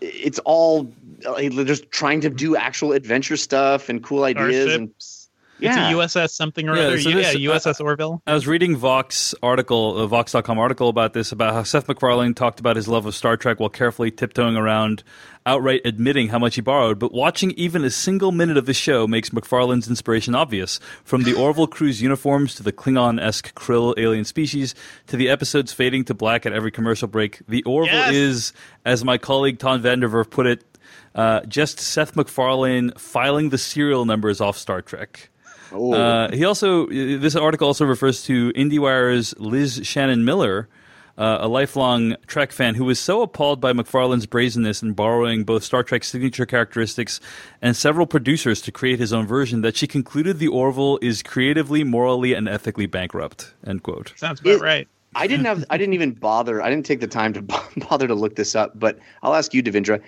it's all uh, just trying to do actual adventure stuff and cool ideas. And, Starships. Yeah, It's a USS something or Yeah, other. so yeah, this- USS Orville. I was reading Vox article, a Vox.com article about this, about how Seth MacFarlane talked about his love of Star Trek while carefully tiptoeing around, outright admitting how much he borrowed. But watching even a single minute of the show makes MacFarlane's inspiration obvious. From the Orville crew's uniforms to the Klingon-esque krill alien species to the episodes fading to black at every commercial break, the Orville Yes. is, as my colleague Todd VanDerWerff put it, uh, just Seth MacFarlane filing the serial numbers off Star Trek. Oh. Uh, he also this article also refers to IndieWire's Liz Shannon Miller, uh, a lifelong Trek fan who was so appalled by MacFarlane's brazenness in borrowing both Star Trek's signature characteristics and several producers to create his own version that she concluded the Orville is creatively, morally, and ethically bankrupt. End quote. Sounds about It- right. I didn't have. I didn't even bother. I didn't take the time to bother to look this up. But I'll ask you, Devindra,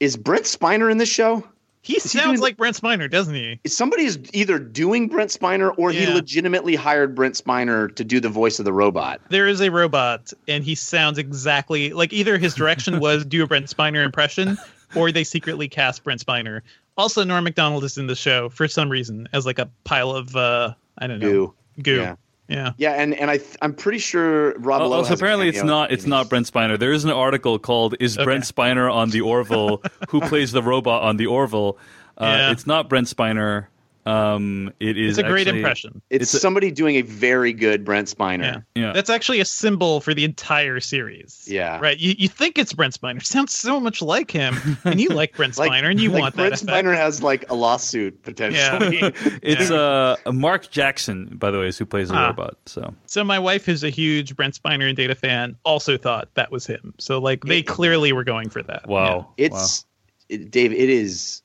Is Brent Spiner in this show? He he sounds doing- like Brent Spiner, doesn't he? Is somebody is either doing Brent Spiner or he legitimately hired Brent Spiner to do the voice of the robot? There is a robot, and he sounds exactly like either his direction was do a Brent Spiner impression, or they secretly cast Brent Spiner. Also, Norm Macdonald is in the show for some reason as like a pile of uh, I don't know Goo. Goo. Yeah. Yeah. Yeah, and and I th- I'm pretty sure Rob. Lowe Also, has a apparently, it's not. It's not Brent Spiner. There is an article called "Is Okay. Brent Spiner on the Orville? Who plays the robot on the Orville?" Uh, Yeah. It's not Brent Spiner. Um, it is. It's a great actually- impression. It's, it's a- somebody doing a very good Brent Spiner. Yeah. Yeah. That's actually a symbol for the entire series. Yeah. Right. You, you think it's Brent Spiner. Sounds so much like him. And you like Brent Like, Spiner and you like want Brent that. effect. Spiner has like a lawsuit potentially. It's uh, Mark Jackson, by the way, is who plays the Ah. robot. So So my wife, who's a huge Brent Spiner and Data fan, also thought that was him. So like they clearly were going for that. wow, It's it, Dave. It is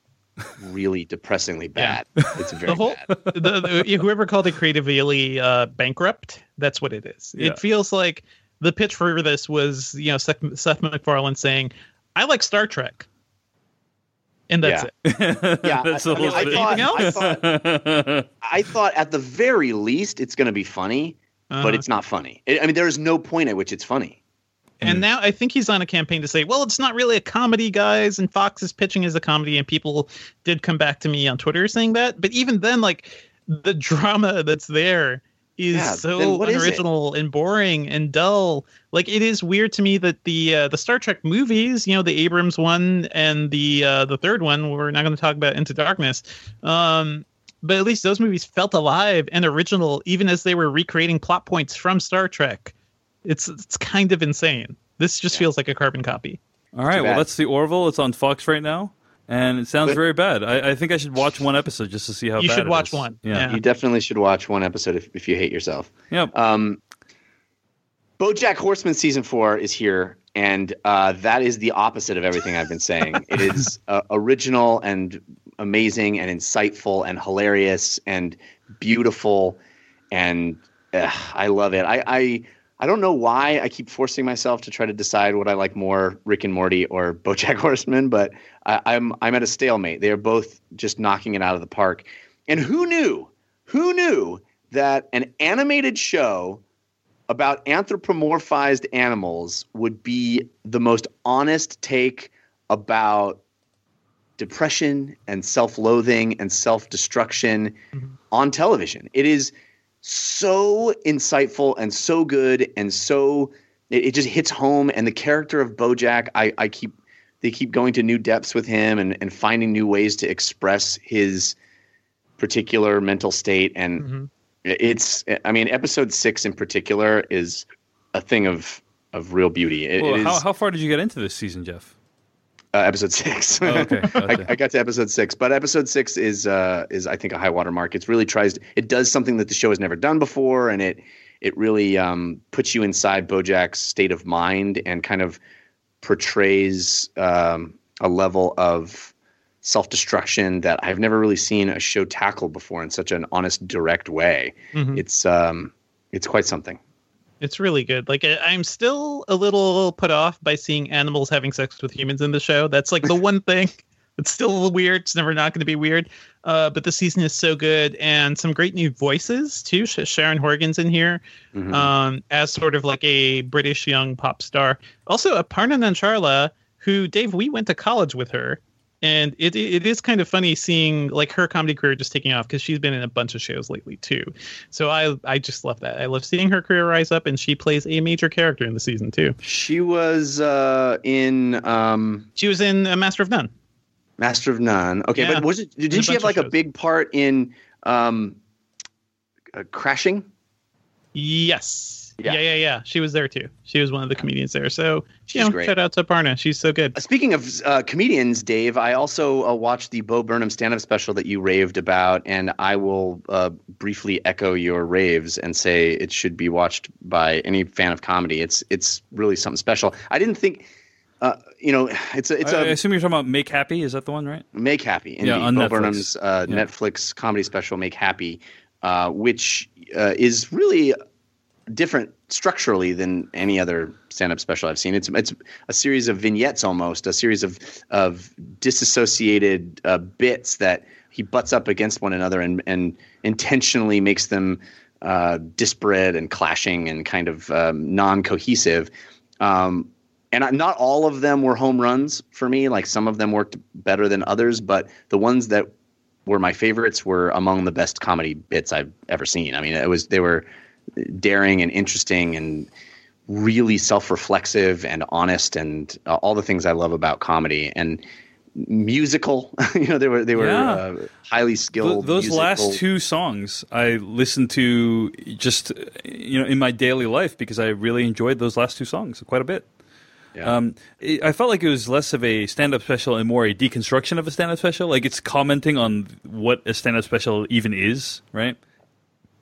really depressingly bad. It's very The whole bad. the, the, whoever called it creatively uh, bankrupt, that's what it is. Yeah. It feels like the pitch for this was you know Seth, Seth MacFarlane saying, "I like Star Trek," and that's Yeah. it. Yeah, That's I, a I mean, I thought, I thought I thought at the very least it's going to be funny, Uh, but it's not funny. I I mean, there is no point at which it's funny. And now I think he's on a campaign to say, well, it's not really a comedy, guys. And Fox is pitching as a comedy. And people did come back to me on Twitter saying that. But even then, like the drama that's there is Yeah, so what is unoriginal and boring and dull. Like it is weird to me that the uh, the Star Trek movies, you know, the Abrams one and the uh, the third one, we're not going to talk about Into Darkness. Um, but at least those movies felt alive and original, even as they were recreating plot points from Star Trek. It's it's kind of insane. This just feels like a carbon copy. All right, well, that's the Orville. It's on Fox right now, and it sounds But- very bad. I, I think I should watch one episode just to see how You bad should it watch is. one. Yeah. Yeah. You definitely should watch one episode if, if you hate yourself. Yep. Um, BoJack Horseman season four is here, and uh, that is the opposite of everything I've been saying. it is uh, original and amazing and insightful and hilarious and beautiful, and uh, I love it. I, I I don't know why I keep forcing myself to try to decide what I like more, Rick and Morty or BoJack Horseman, but I, I'm I'm at a stalemate. They are both just knocking it out of the park. And who knew? Who knew that an animated show about anthropomorphized animals would be the most honest take about depression and self-loathing and self-destruction mm-hmm. on television. It is so insightful and so good and so it, it just hits home and the character of Bojack I, I keep they keep going to new depths with him and, and finding new ways to express his particular mental state and Mhm. it's i mean episode six in particular is a thing of of real beauty It- Well, it is how, how far did you get into this season, Jeff? Uh, episode six Oh, okay, I. I got to episode six but episode six is uh is i think a high water mark it's really tries it does something that the show has never done before and it it really um puts you inside bojack's state of mind and kind of portrays um a level of self-destruction that I've never really seen a show tackle before in such an honest, direct way. Mhm. It's um, it's quite something. It's really good. Like I- I'm still a little put off by seeing animals having sex with humans in the show. That's like the one thing. It's still a little weird. It's never not going to be weird. Uh, but the season is so good and some great new voices too. Sh- Sharon Horgan's in here Mhm. um, as sort of like a British young pop star. Also, Aparna Nancherla, who Dave, we went to college with her. And it it is kind of funny seeing like her comedy career just taking off because she's been in a bunch of shows lately too. So I I just love that. I love seeing her career rise up, and she plays a major character in the season too. She was uh, in um, She was in uh, Master of None. Master of None. Okay, Yeah. but was it? Didn't she have like a big part in um, uh, Crashing? Yes. Yeah. Yeah. yeah, yeah, She was there too. She was one of the comedians there. So She's you know, great. shout out to Aparna. She's so good. Uh, Speaking of uh, comedians, Dave, I also uh, watched the Bo Burnham stand-up special that you raved about, and I will uh, briefly echo your raves and say it should be watched by any fan of comedy. It's it's really something special. I didn't think, uh, you know, it's a it's I, I a assume you're talking about Make Happy. Is that the one, right? Make Happy. Indeed. Yeah, on Bo Netflix. Burnham's uh, Yeah. Netflix comedy special, Make Happy, uh, which uh, is really different structurally than any other stand-up special I've seen. It's it's a series of vignettes, almost a series of of disassociated uh, bits that he butts up against one another and and intentionally makes them uh, disparate and clashing and kind of um, non-cohesive. Um, and not all of them were home runs for me. Like some of them worked better than others, but the ones that were my favorites were among the best comedy bits I've ever seen. I mean, it was they were daring and interesting and really self-reflexive and honest and uh, all the things I love about comedy and musical. you know, they were they were Yeah. uh, highly Th- skilled. those musical- last two songs I listened to just you know in my daily life because I really enjoyed those last two songs quite a bit. Yeah. Um, it, I felt like it was less of a stand-up special and more a deconstruction of a stand-up special. Like it's commenting on what a stand-up special even is, right?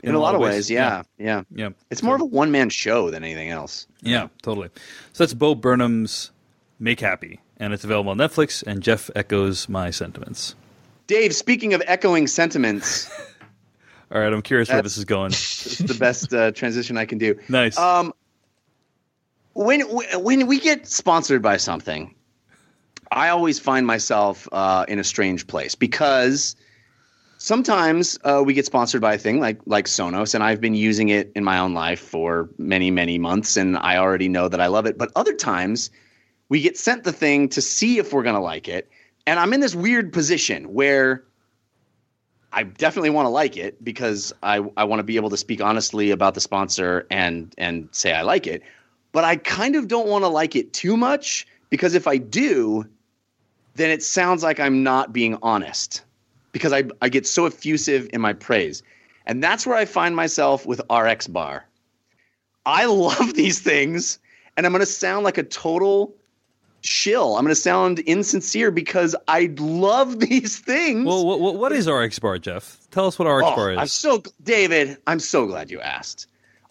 In, a lot of ways, yeah, yeah. yeah. It's more of a one-man show than anything else. Yeah, totally. So that's Bo Burnham's "Make Happy," and it's available on Netflix. And Jeff echoes my sentiments. Dave, speaking of echoing sentiments, All right, I'm curious where this is going. this is the best uh, transition I can do. Nice. Um, when when we get sponsored by something, I always find myself uh, in a strange place because sometimes uh, we get sponsored by a thing like like Sonos, and I've been using it in my own life for many many months, and I already know that I love it. But other times, we get sent the thing to see if we're gonna like it, and I'm in this weird position where I definitely want to like it because I, I want to be able to speak honestly about the sponsor and and say I like it. But I kind of don't want to like it too much because if I do, then it sounds like I'm not being honest because I, I get so effusive in my praise. And that's where I find myself with RX Bar. I love these things, and I'm going to sound like a total shill. I'm going to sound insincere because I love these things. Well, what, what is RX Bar, Jeff? Tell us what RX Oh, Bar is. I'm so David. I'm so glad you asked.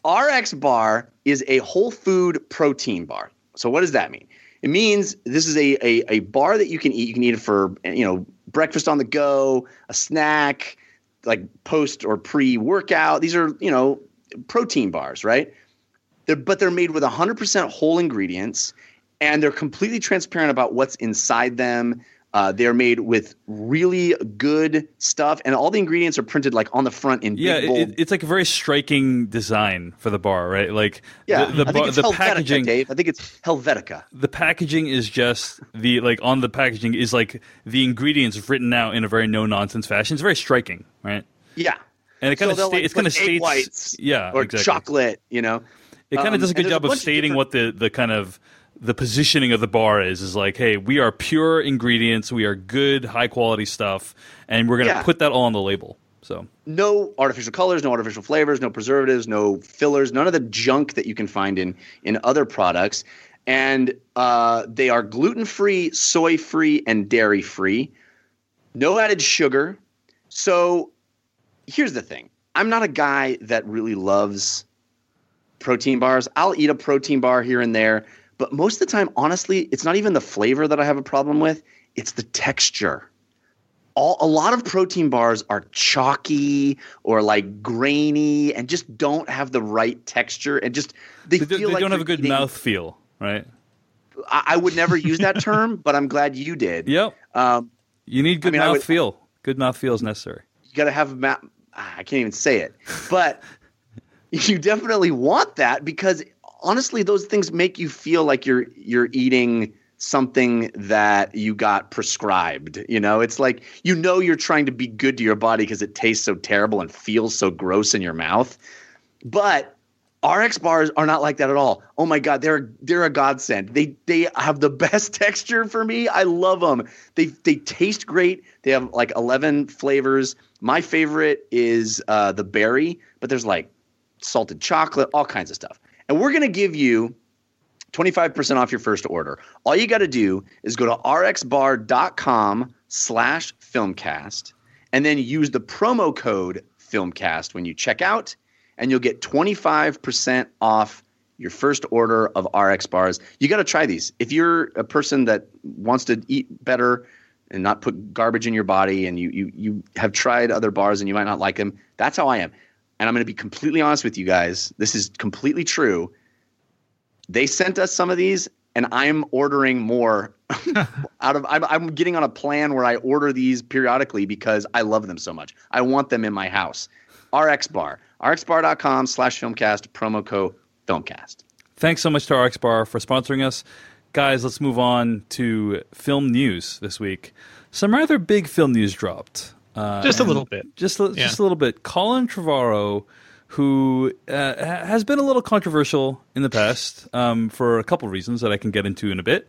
RX Bar is a whole food protein bar. So what does that mean? It means this is a, a a bar that you can eat. You can eat it for you know breakfast on the go, a snack, like post or pre workout. These are you know protein bars, right? They're, but they're made with 100% whole ingredients, and they're completely transparent about what's inside them. Uh, they're made with really good stuff, and all the ingredients are printed like on the front in yeah, big it, it's like a very striking design for the bar, right? Like yeah, the, the, I think bar, it's the Helvetica, packaging. Dave. I think it's Helvetica. the packaging is just the like on the packaging is like the ingredients written out in a very no nonsense fashion. It's very striking, right? Yeah, And it kind So of sta- like, it's kind of states, whites yeah, or exactly. chocolate. You know, It kind of Um, does a good a job of stating different- what the the kind of the positioning of the bar is. Is like, hey, we are pure ingredients. We are good, high quality stuff, and we're gonna Yeah. put that all on the label. So no artificial colors, no artificial flavors, no preservatives, no fillers, none of the junk that you can find in in other products. And uh, they are gluten free, soy free, and dairy free. No added sugar. So here's the thing: I'm not a guy that really loves protein bars. I'll eat a protein bar here and there, but most of the time, honestly, it's not even the flavor that I have a problem with. It's the texture all a lot of protein bars are chalky or like grainy and just don't have the right texture and just they, they, do- feel they like don't have a good eating- mouth feel, right? I, I would never use that term, but I'm glad you did. Yep. Um, You need good mean, mouth would- feel. Good mouth feel is necessary. you got to have ma- I can't even say it, but you definitely want that because honestly, those things make you feel like you're you're eating something that you got prescribed. You know, it's like you know you're trying to be good to your body because it tastes so terrible and feels so gross in your mouth, but RX bars are not like that at all. Oh my god, they're they're a godsend. They they have the best texture for me. I love them. They they taste great. They have like 11 flavors. My favorite is uh, the berry, but there's like salted chocolate, all kinds of stuff. And we're gonna give you 25% off your first order. All you got to do is go to rxbar.com slash filmcast and then use the promo code filmcast when you check out and you'll get 25% off your first order of RX bars. You got to try these. If you're a person that wants to eat better and not put garbage in your body and you you you have tried other bars and you might not like them, that's how I am. And I'm going to be completely honest with you guys. This is completely true they sent us some of these and i'm ordering more out of I'm, I'm getting on a plan where i order these periodically because i love them so much i want them in my house rx bar rxbar.com slash filmcast promo code filmcast Thanks so much to RX Bar for sponsoring us. Guys, let's move on to film news this week. Some rather big film news dropped. Uh, Just a little bit. Just, a- Yeah. just a little bit. Colin Trevorrow, who uh, has been a little controversial in the past um, for a couple reasons that I can get into in a bit,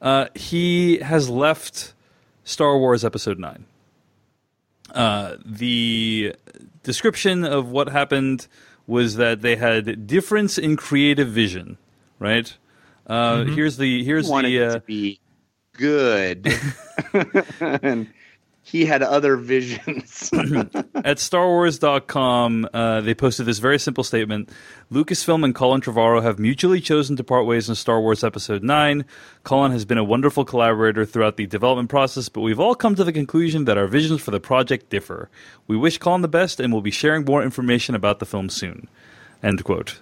uh, he has left Star Wars Episode 9. Uh, the description of what happened was that they had difference in creative vision, right? Uh, Here's the here's wanted the it uh, to be good and he had other visions at StarWars.com, uh, they posted this very simple statement. Lucasfilm and Colin Trevorrow have mutually chosen to part ways in Star Wars Episode 9. Colin has been a wonderful collaborator throughout the development process, but we've all come to the conclusion that our visions for the project differ. We wish Colin the best and will be sharing more information about the film soon. End quote.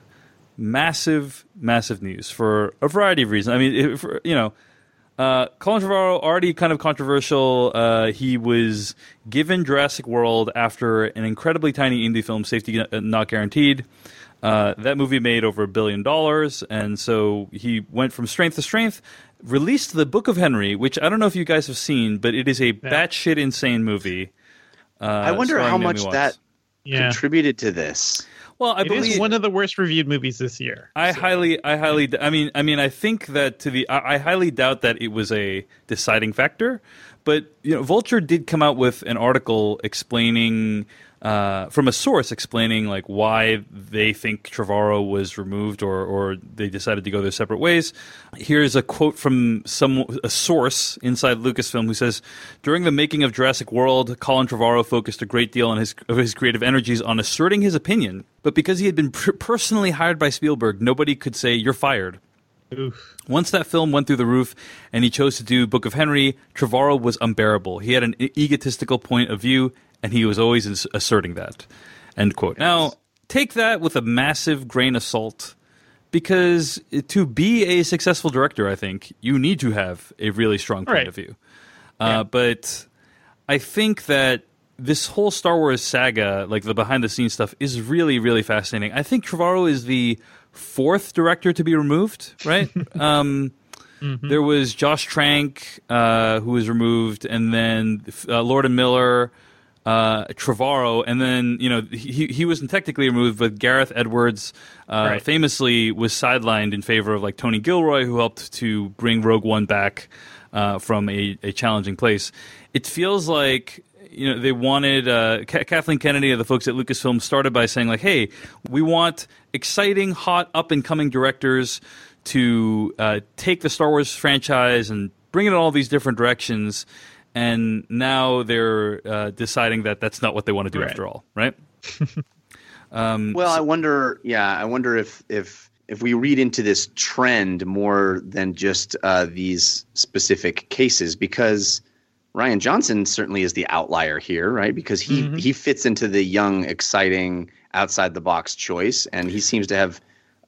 Massive, massive news for a variety of reasons. I mean, if, you know, uh, Colin Trevorrow already kind of controversial. Uh, he was given Jurassic World after an incredibly tiny indie film, Safety uh, Not Guaranteed. Uh, that movie made over a billion dollars, and so he went from strength to strength. Released the Book of Henry, which I don't know if you guys have seen, but it is a batshit insane movie. Uh, I wonder how Naomi much Watts. that Yeah. contributed to this. Well, I It is believe one of the worst reviewed movies this year. I highly, I highly, I mean, I mean, I think that to the, I, I highly doubt that it was a deciding factor. But you know, Vulture did come out with an article explaining uh, from a source explaining like why they think Trevorrow was removed or or they decided to go their separate ways. Here's a quote from some a source inside Lucasfilm who says, "During the making of Jurassic World, Colin Trevorrow focused a great deal on his of his creative energies on asserting his opinion, but because he had been per- personally hired by Spielberg, nobody could say you're fired." Oof. Once that film went through the roof and he chose to do Book of Henry, Trevorrow was unbearable. He had an egotistical point of view, and he was always ins- asserting that. End quote. Now, take that with a massive grain of salt, because to be a successful director, I think you need to have a really strong point Right. of view. Uh, But I think that this whole Star Wars saga, like the behind the scenes stuff, is really, really fascinating. I think Trevorrow is the fourth director to be removed, right? um, There was Josh Trank, uh, who was removed, and then uh, Lord and Miller, uh, Trevorrow, and then you know he he wasn't technically removed, but Gareth Edwards uh, Right. famously was sidelined in favor of like Tony Gilroy, who helped to bring Rogue One back uh, from a, a challenging place. It feels like you know they wanted uh, Ka- Kathleen Kennedy, of the folks at Lucasfilm, started by saying like, "Hey, we want exciting, hot, up and coming directors to uh, take the Star Wars franchise and bring it in all these different directions." And now they're uh, deciding that that's not what they want to do Right. after all, right? Well, I wonder. Yeah, I wonder if if if we read into this trend more than just uh, these specific cases, because Rian Johnson certainly is the outlier here, right? Because he he fits into the young, exciting, outside the box choice, and he seems to have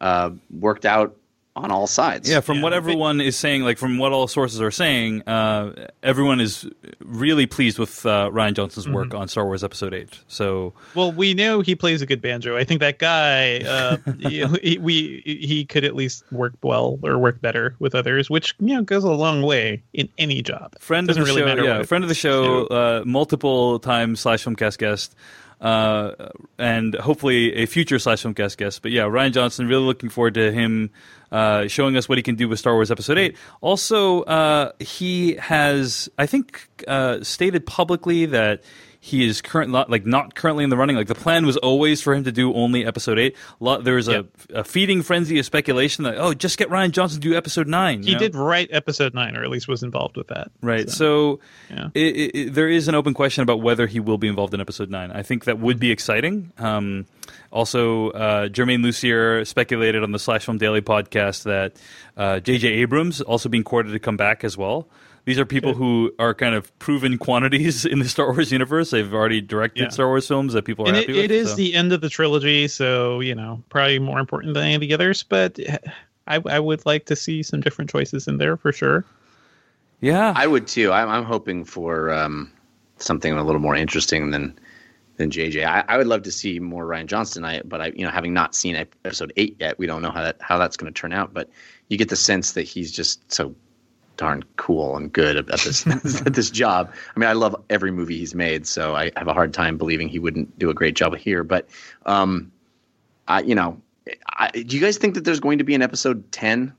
uh, worked out on all sides. Yeah, from Yeah. what everyone is saying, like from what all sources are saying, uh, everyone is really pleased with uh, Rian Johnson's work on Star Wars Episode Eight. So Well, we know he plays a good banjo. I think that guy, uh, you know, he, we he could at least work well or work better with others, which you know goes a long way in any job. friend Doesn't of the really show, matter yeah, friend of the show, uh, multiple time slash filmcast guest, uh, and hopefully a future slash filmcast guest. But yeah, Rian Johnson, really looking forward to him uh, showing us what he can do with Star Wars Episode Eight. Also, uh, he has, I think, uh, stated publicly that. He is current, not, like not currently in the running. Like the plan was always for him to do only episode eight. Lot, there's Yep. a, a feeding frenzy of speculation that oh, just get Rian Johnson to do episode nine. He know? did write episode nine, or at least was involved with that. Right. So, yeah. it, it, there is an open question about whether he will be involved in episode nine. I think that would be exciting. Um, also, uh, Germain Lussier speculated on the Slash Film Daily podcast that uh, J.J. Abrams also being courted to come back as well. These are people who are kind of proven quantities in the Star Wars universe. They've already directed Yeah. Star Wars films that people are and it, happy with. it is so. the end of the trilogy, so you know probably more important than any of the others. But I, I would like to see some different choices in there for sure. yeah. I would too. I'm, I'm hoping for um, something a little more interesting than than JJ. I, I would love to see more Rian Johnston. I, but I, you know, having not seen episode eight yet, we don't know how that how that's going to turn out. But you get the sense that he's just so darn cool and good at this at this job. I mean, I love every movie he's made, so I have a hard time believing he wouldn't do a great job here. But, um, I, you know, I, do you guys think that there's going to be an episode ten?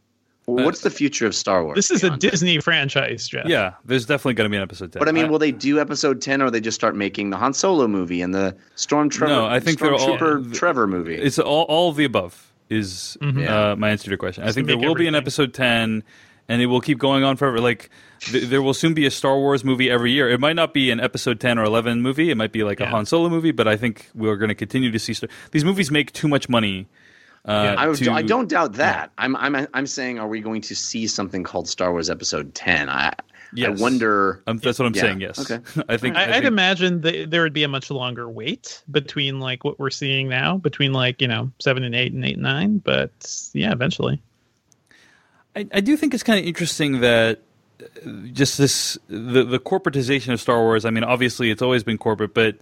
What's the future of Star Wars? This is a beyond that? Disney franchise, Jeff. yeah. There's definitely going to be an episode 10. But I mean, I- will they do episode ten, or they just start making the Han Solo movie and the Stormtrooper? No, I think they're all- Trevor movie. It's all, all of the above is Yeah. uh, my answer to your question. I think there make will be an episode 10 and it will keep going on forever. Like th- there will soon be a Star Wars movie every year. It might not be an episode 10 or 11 movie. It might be like a Han Solo movie, but I think we're going to continue to see Star- these movies make too much money. Uh, I, to- I don't doubt that. I'm, I'm, I'm saying, are we going to see something called Star Wars Episode Ten? I, Yes. I wonder. Um, that's what I'm Yeah, saying. Yes. okay. I think. I, I I'd think- imagine that there would be a much longer wait between like what we're seeing now, between like you know seven and eight and eight and nine. But yeah, eventually. I, I do think it's kind of interesting that just this the the corporatization of Star Wars. I mean, obviously it's always been corporate, but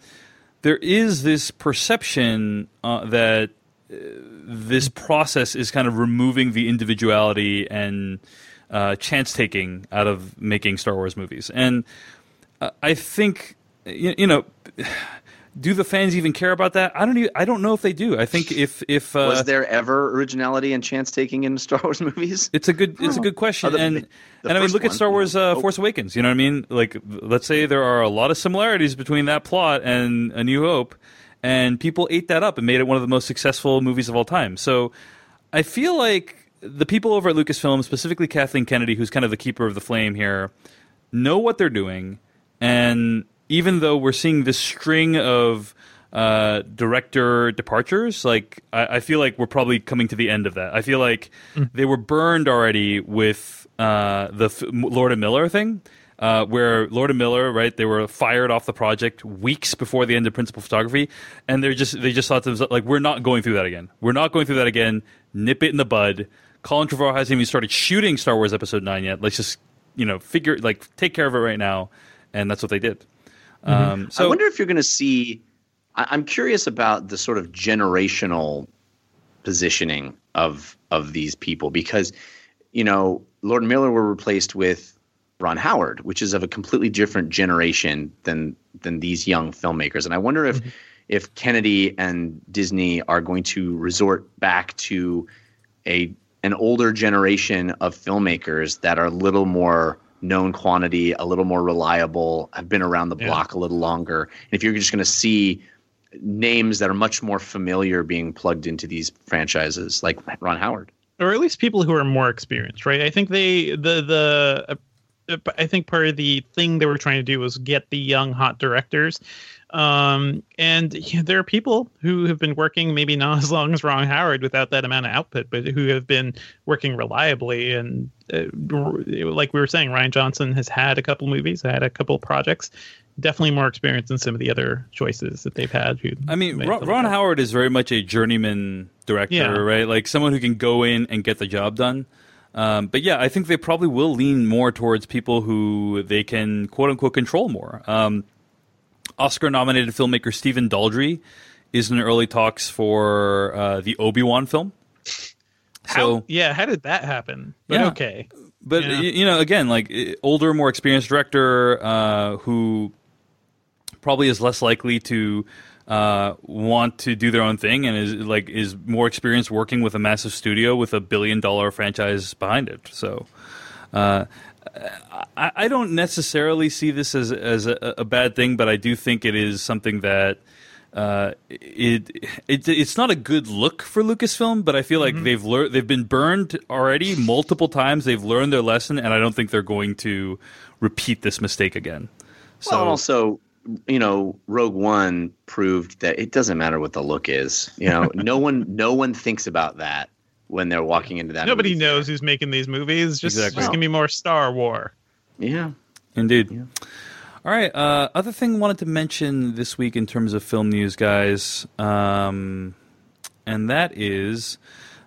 there is this perception uh, that uh, this process is kind of removing the individuality and uh, chance taking out of making Star Wars movies, and uh, I think you, you know do the fans even care about that? I don't. Even, I don't know if they do. I think if if uh, Was there ever originality and chance taking in Star Wars movies? It's a good. It's a good question, Oh, the- and the and I mean, first look at one, Star you Wars: know. uh, Oh. Force Awakens. You know what I mean? Like, let's say there are a lot of similarities between that plot and A New Hope, and people ate that up and made it one of the most successful movies of all time. So, I feel like the people over at Lucasfilm, specifically Kathleen Kennedy, who's kind of the keeper of the flame here, know what they're doing, and even though we're seeing this string of uh, director departures, like I, I feel like we're probably coming to the end of that. I feel like they were burned already with uh, the f- Lord and Miller thing. Uh, where Lord and Miller, right? They were fired off the project weeks before the end of principal photography, and they're just they just thought to themselves like, we're not going through that again. We're not going through that again. Nip it in the bud. Colin Trevorrow hasn't even started shooting Star Wars Episode Nine yet. Let's just you know figure like take care of it right now, and that's what they did. Um, so I wonder if you're going to see. I, I'm curious about the sort of generational positioning of of these people because, you know, Lord and Miller were replaced with Ron Howard, which is of a completely different generation than than these young filmmakers, and I wonder if if Kennedy and Disney are going to resort back to a an older generation of filmmakers that are a little more known quantity, a little more reliable, have been around the Yeah. block a little longer. And if you're just going to see names that are much more familiar being plugged into these franchises, like Ron Howard. or at least people who are more experienced, right? I think they the the uh, I think part of the thing they were trying to do was get the young hot directors. Um, and there are people who have been working maybe not as long as Ron Howard without that amount of output, but who have been working reliably. And uh, like we were saying, Rian Johnson has had a couple movies, had a couple projects, definitely more experience than some of the other choices that they've had. Who I mean, Ron, Ron. Howard is very much a journeyman director, Yeah. right? Like someone who can go in and get the job done. Um, but yeah, I think they probably will lean more towards people who they can quote unquote control more. Um, Oscar nominated filmmaker Stephen Daldry is in early talks for uh, the Obi Wan film. How, So, yeah, how did that happen? But Yeah. okay. but Yeah. you know, again, like older, more experienced director uh, who probably is less likely to uh, want to do their own thing and is like is more experienced working with a massive studio with a billion dollar franchise behind it. So. Uh, I, I don't necessarily see this as as a, a bad thing, but I do think it is something that uh, it, it it's not a good look for Lucasfilm. But I feel like they've learned they've been burned already multiple times. They've learned their lesson, and I don't think they're going to repeat this mistake again. So well, and also, you know, Rogue One proved that it doesn't matter what the look is. You know, no one no one thinks about that when they're walking into that. Nobody movie knows who's making these movies. Just, Exactly. just give me more Star War. Yeah. Indeed. All right. Uh, other thing I wanted to mention this week in terms of film news, guys, um, and that is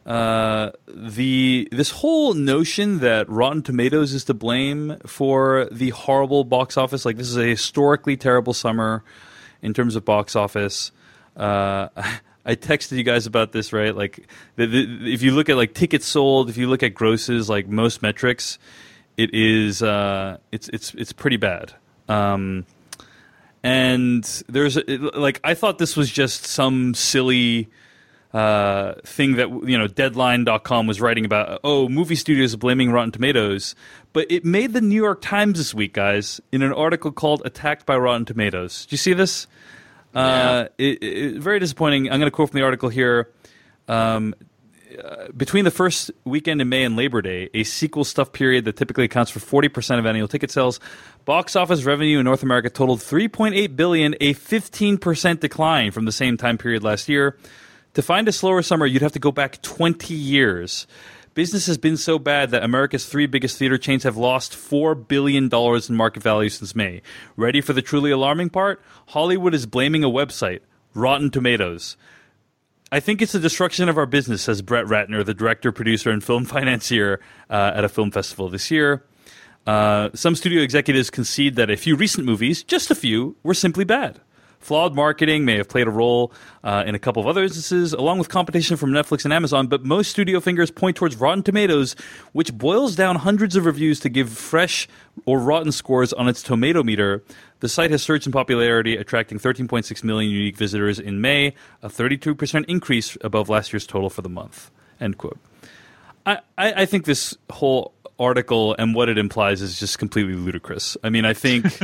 uh, the this whole notion that Rotten Tomatoes is to blame for the horrible box office. Like this is a historically terrible summer in terms of box office. Uh, I texted you guys about this, right? Like, the, the, if you look at like tickets sold, if you look at grosses, like most metrics, it is uh, it's it's it's pretty bad. Um, and there's like I thought this was just some silly uh, thing that you know Deadline.com was writing about. Oh, movie studios blaming Rotten Tomatoes, but it made the New York Times this week, guys, in an article called "Attacked by Rotten Tomatoes." Do you see this? Uh, it, it, very disappointing. I'm going to quote from the article here. Um, uh, between the first weekend in May and Labor Day, a sequel stuff period that typically accounts for 40% of annual ticket sales, box office revenue in North America totaled 3.8 billion, a 15% decline from the same time period last year. To find a slower summer, you'd have to go back 20 years. Business has been so bad that America's three biggest theater chains have lost $4 billion in market value since May. Ready for the truly alarming part? Hollywood is blaming a website, Rotten Tomatoes. I think it's the destruction of our business, says Brett Ratner, the director, producer, and film financier uh, at a film festival this year. Uh, some studio executives concede that a few recent movies, just a few, were simply bad. Flawed marketing may have played a role uh, in a couple of other instances, along with competition from Netflix and Amazon, but most studio fingers point towards Rotten Tomatoes, which boils down hundreds of reviews to give fresh or rotten scores on its tomato meter. The site has surged in popularity, attracting 13.6 million unique visitors in May, a 32% increase above last year's total for the month. End quote. I, I, I think this whole article and what it implies is just completely ludicrous. I mean, I think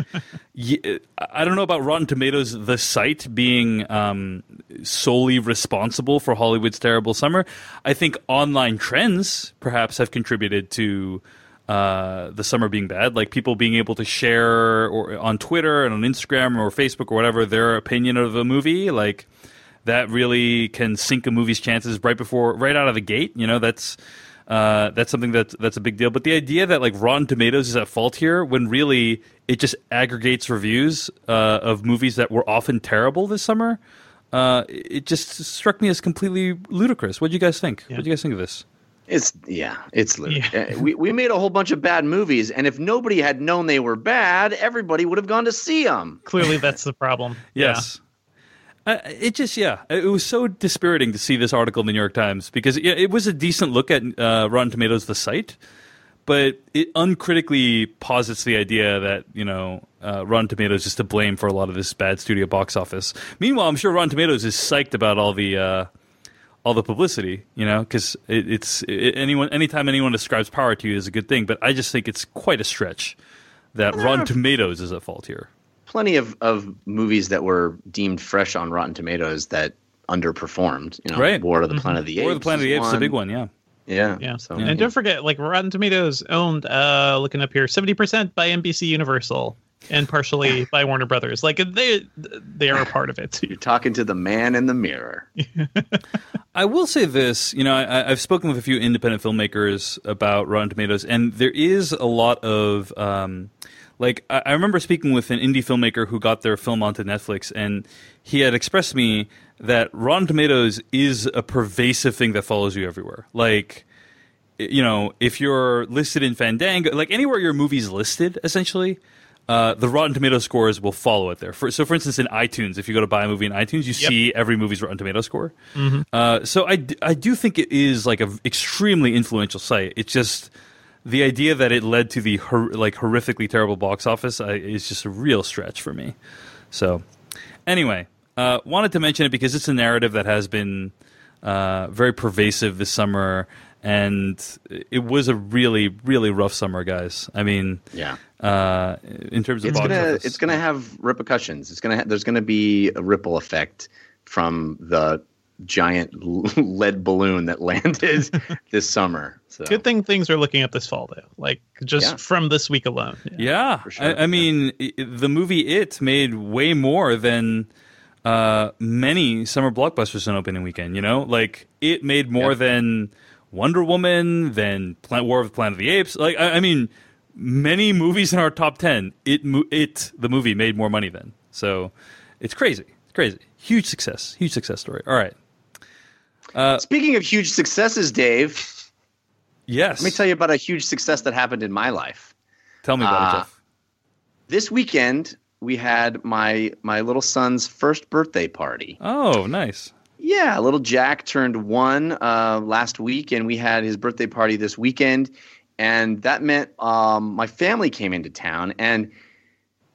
I don't know about Rotten Tomatoes, the site being um, solely responsible for Hollywood's terrible summer. I think online trends perhaps have contributed to uh, the summer being bad, like people being able to share or on Twitter and on Instagram or Facebook or whatever their opinion of a movie, like that really can sink a movie's chances right before, right out of the gate. You know, that's uh, that's something that's that's a big deal. But the idea that like Rotten Tomatoes is at fault here, when really it just aggregates reviews uh, of movies that were often terrible this summer, uh, it just struck me as completely ludicrous. What do you guys think? What do you guys think of this? It's yeah, it's ludicrous. Uh, we we made a whole bunch of bad movies, and if nobody had known they were bad, everybody would have gone to see them. Clearly, that's the problem. Yes. Uh, it just yeah, it was so dispiriting to see this article in the New York Times because yeah, it was a decent look at uh, Rotten Tomatoes, the site, but it uncritically posits the idea that you know uh, Rotten Tomatoes is to blame for a lot of this bad studio box office. Meanwhile, I'm sure Rotten Tomatoes is psyched about all the uh, all the publicity, you know, because it, it's it, anyone anytime anyone ascribes power to you is a good thing. But I just think it's quite a stretch that Rotten Tomatoes is at fault here. Plenty of of movies that were deemed fresh on Rotten Tomatoes that underperformed. You know, Right. War of the Planet of the Apes. Or the Planet of the Apes is a big one, yeah. Yeah, Yeah. So and don't forget, like Rotten Tomatoes owned, uh, looking up here, seventy percent by NBC Universal and partially by Warner Brothers. Like they they are a part of it. you're talking to the man in the mirror. I will say this, you know, I, I've spoken with a few independent filmmakers about Rotten Tomatoes, and there is a lot of, um, like, I, I remember speaking with an indie filmmaker who got their film onto Netflix, and he had expressed to me that Rotten Tomatoes is a pervasive thing that follows you everywhere. Like, you know, if you're listed in Fandango, like anywhere your movie's listed, essentially, uh, the Rotten Tomato scores will follow it there. For, so, for instance, in iTunes, if you go to buy a movie in iTunes, you see every movie's Rotten Tomato score. Uh, so, I, d- I do think it is like an extremely influential site. It's just the idea that it led to the hor- like horrifically terrible box office uh, is just a real stretch for me. So, anyway, uh, wanted to mention it because it's a narrative that has been uh, very pervasive this summer, and it was a really, really rough summer, guys. I mean, Yeah. uh, in terms of it's box gonna office, it's gonna have repercussions. It's gonna ha- there's gonna be a ripple effect from the giant lead balloon that landed this summer. So Good thing things are looking up this fall though. Like just Yeah. from this week alone. Yeah, sure. I, I mean, i the movie It made way more than uh, many summer blockbusters on opening weekend. You know, like it made more Yeah. than Wonder Woman, than Pla- War of the Planet of the Apes. Like, I, I mean, many movies in our top ten, it it the movie made more money than. So it's crazy. It's crazy. Huge success. Huge success story. All right. Speaking of huge successes, Dave, Yes. let me tell you about a huge success that happened in my life. Tell me about it, Uh, Jeff. This weekend we had my my little son's first birthday party. Oh, nice. Yeah, little Jack turned one uh, last week, and we had his birthday party this weekend, and that meant um, my family came into town, and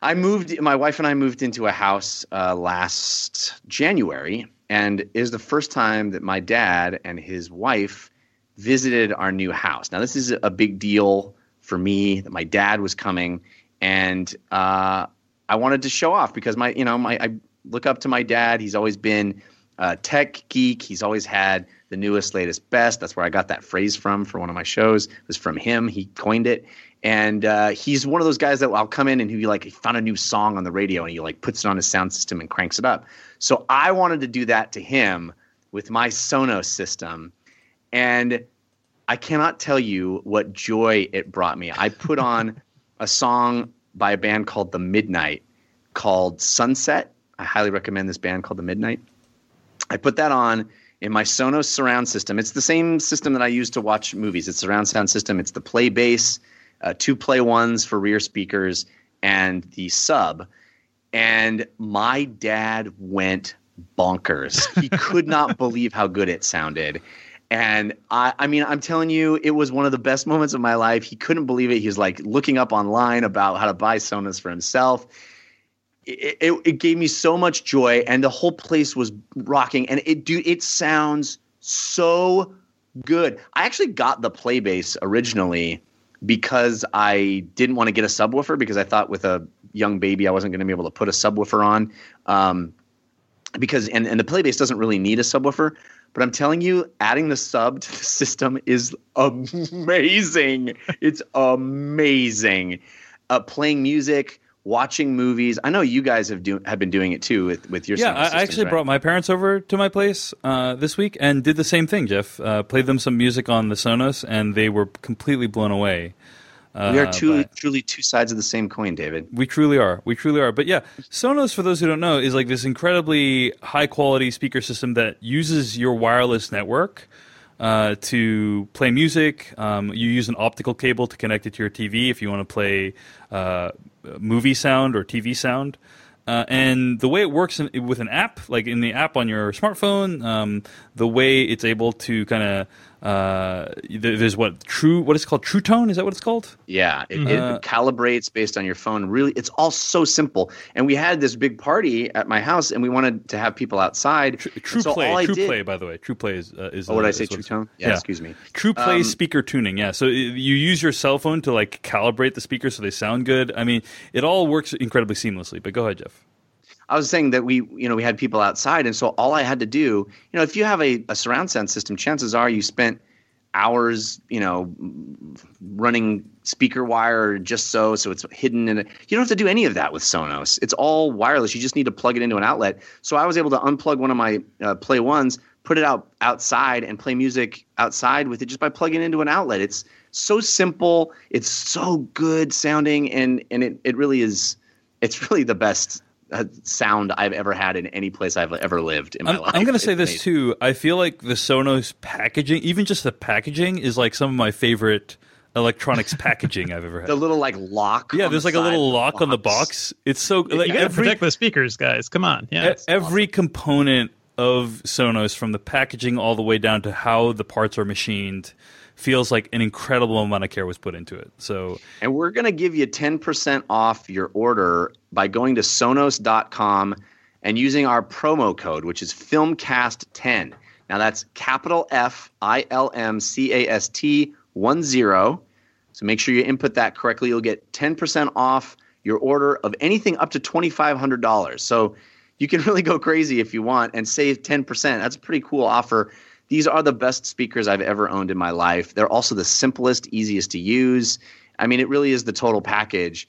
I moved. My wife and I moved into a house uh, last January, and is the first time that my dad and his wife visited our new house. Now, this is a big deal for me that my dad was coming, and uh, I wanted to show off because my, you know, my I look up to my dad. He's always been a tech geek. He's always had the newest, latest, best. That's where I got that phrase from for one of my shows. It was from him. He coined it. And uh, he's one of those guys that I'll come in and he like he found a new song on the radio and he like puts it on his sound system and cranks it up. So I wanted to do that to him with my Sonos system, and I cannot tell you what joy it brought me. I put on a song by a band called The Midnight called Sunset. I highly recommend this band called The Midnight. I put that on in my Sonos surround system. It's the same system that I use to watch movies. It's surround sound system. It's the Playbase, uh, two play ones for rear speakers, and the sub. And my dad went bonkers. He could not believe how good it sounded. And I, I mean, I'm telling you, it was one of the best moments of my life. He couldn't believe it. He was like looking up online about how to buy Sonos for himself. It, it, it gave me so much joy, and the whole place was rocking. And it, dude, it sounds so good. I actually got the Playbase originally because I didn't want to get a subwoofer because I thought with a young baby I wasn't going to be able to put a subwoofer on. Um, because and, and the Playbase doesn't really need a subwoofer, but I'm telling you, adding the sub to the system is amazing. it's amazing. Uh, playing music, watching movies. I know you guys have do have been doing it too with with your Yeah, I, systems, actually right? brought my parents over to my place uh, this week and did the same thing. Jeff uh, played them some music on the Sonos, and they were completely blown away. Uh, We are two, by- truly two sides of the same coin, David. We truly are. We truly are. But yeah, Sonos, for those who don't know, is like this incredibly high quality speaker system that uses your wireless network uh, to play music. Um, you use an optical cable to connect it to your TV if you want to play uh, movie sound or TV sound. Uh, and the way it works in, with an app, like in the app on your smartphone, um, the way it's able to kind of uh, there's what true what is called True Tone is that what it's called? Yeah, it, Uh, it calibrates based on your phone. Really, it's all so simple. And we had this big party at my house, and we wanted to have people outside. True And so Play, True did- Play, by the way. True Play is uh, is. Oh, what uh, I say? True Tone? Yeah, excuse me. True Play Um, speaker tuning. Yeah, so you use your cell phone to like calibrate the speakers so they sound good. I mean, it all works incredibly seamlessly. But go ahead, Jeff. I was saying that we, you know, we had people outside, and so all I had to do, you know, if you have a, a surround sound system, chances are you spent hours, you know, running speaker wire just so, so it's hidden, and you don't have to do any of that with Sonos. It's all wireless. You just need to plug it into an outlet. So I was able to unplug one of my uh, Play Ones, put it out outside, and play music outside with it just by plugging into an outlet. It's so simple. It's so good sounding, and and it it really is. It's really the best Uh, sound I've ever had in any place I've ever lived in my I'm, life. I'm going to say It's this too. I feel like the Sonos packaging, even just the packaging, is like some of my favorite electronics packaging I've ever had. The little like lock. yeah, on there's the like a little of the lock on the box. It's so you gotta every protect the speakers, guys. Come on. Yeah. E- every component of Sonos, from the packaging all the way down to how the parts are machined, feels like an incredible amount of care was put into it. So And we're going to give you 10% off your order by going to sonos.com and using our promo code, which is FilmCast10. Now that's capital F I L M C A S T 1 0. So make sure you input that correctly. You'll get 10% off your order of anything up to $2,500. So you can really go crazy if you want and save 10%. That's a pretty cool offer. These are the best speakers I've ever owned in my life. They're also the simplest, easiest to use. I mean, it really is the total package.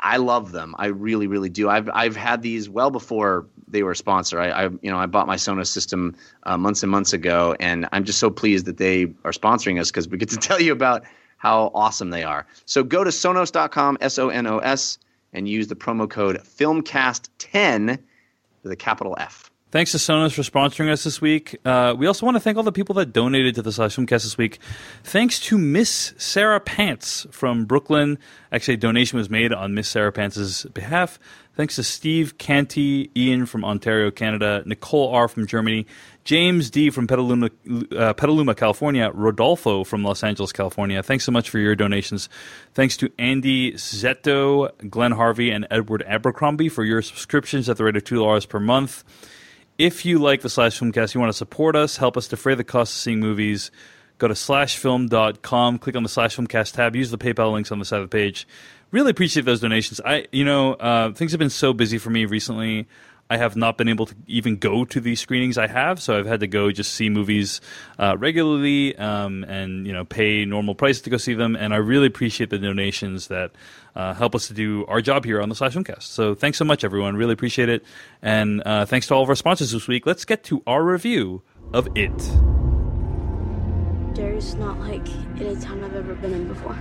I love them. I really, really do. I've I've had these well before they were a sponsor. I, I you know I bought my Sonos system uh, months and months ago, and I'm just so pleased that they are sponsoring us because we get to tell you about how awesome they are. So go to sonos.com, S O N O S, and use the promo code FilmCast10 with a capital F. Thanks to Sonos for sponsoring us this week. Uh, we also want to thank all the people that donated to the Slash Filmcast this week. Thanks to Miss Sarah Pants from Brooklyn. Actually, a donation was made on Miss Sarah Pants' behalf. Thanks to Steve Canty, Ian from Ontario, Canada, Nicole R. from Germany, James D. from Petaluma, uh, Petaluma, California, Rodolfo from Los Angeles, California. Thanks so much for your donations. Thanks to Andy Zetto, Glenn Harvey, and Edward Abercrombie for your subscriptions at the rate of $2 per month. If you like the Slash Filmcast, you want to support us, help us defray the cost of seeing movies, go to slashfilm.com, click on the Slash Filmcast tab, use the PayPal links on the side of the page. Really appreciate those donations. I, you know, uh, things have been so busy for me recently. I have not been able to even go to these screenings I have, so I've had to go just see movies uh, regularly um, and you know pay normal prices to go see them. And I really appreciate the donations that uh, help us to do our job here on the Slash Filmcast. So thanks so much, everyone. Really appreciate it, and uh, thanks to all of our sponsors this week. Let's get to our review of it. There's not like any town I've ever been in before.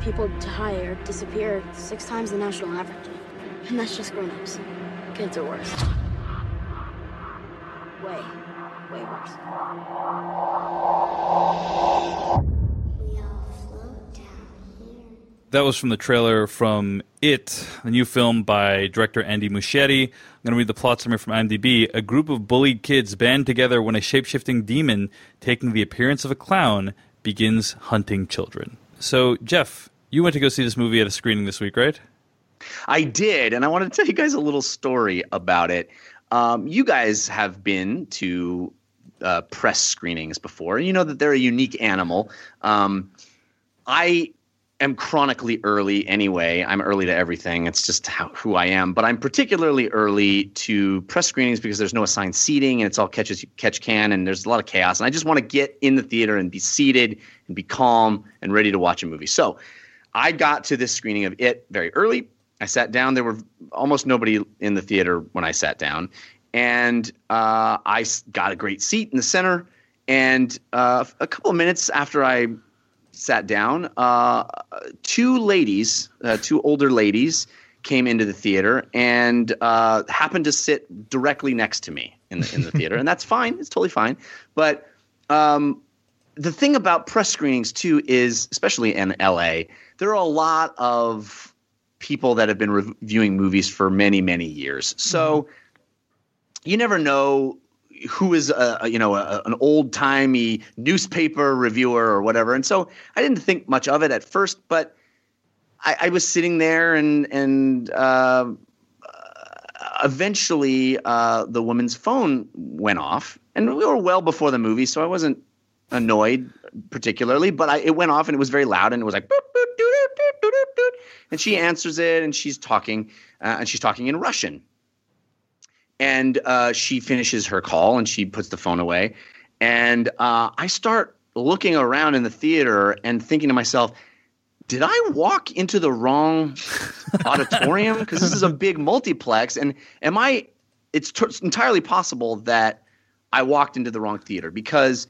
People die or disappear six times the national average. And that's just grown-ups. Kids are worse. Way, way worse. We all float down here. That was from the trailer from It, a new film by director Andy Muschietti. I'm going to read the plot summary from IMDb. A group of bullied kids band together when a shape-shifting demon, taking the appearance of a clown, begins hunting children. So, Jeff, you went to go see this movie at a screening this week, right? I did, and I want to tell you guys a little story about it. Um, you guys have been to uh, press screenings before, and you know that they're a unique animal. Um, I am chronically early anyway. I'm early to everything. It's just how, who I am. But I'm particularly early to press screenings because there's no assigned seating and it's all catch as you catch can, and there's a lot of chaos. And I just want to get in the theater and be seated and be calm and ready to watch a movie. So I got to this screening of it very early. I sat down. There were almost nobody in the theater when I sat down, and uh, I got a great seat in the center. And uh, a couple of minutes after I sat down, uh, two ladies, uh, two older ladies, came into the theater and uh, happened to sit directly next to me in the in the theater, and that's fine. It's totally fine. But um, the thing about press screenings too is, especially in LA, there are a lot of people that have been reviewing movies for many many years. So you never know who is a, you know a, an old timey newspaper reviewer or whatever. And so I didn't think much of it at first, but I, I was sitting there and and uh, eventually uh, the woman's phone went off, and we were well before the movie, so I wasn't annoyed particularly, but I, it went off and it was very loud and it was like boop, boop, doo, doo, doo. And she answers it and she's talking uh, and she's talking in Russian and uh, she finishes her call and she puts the phone away and uh, I start looking around in the theater and thinking to myself did I walk into the wrong auditorium because this is a big multiplex and am I it's t- entirely possible that I walked into the wrong theater because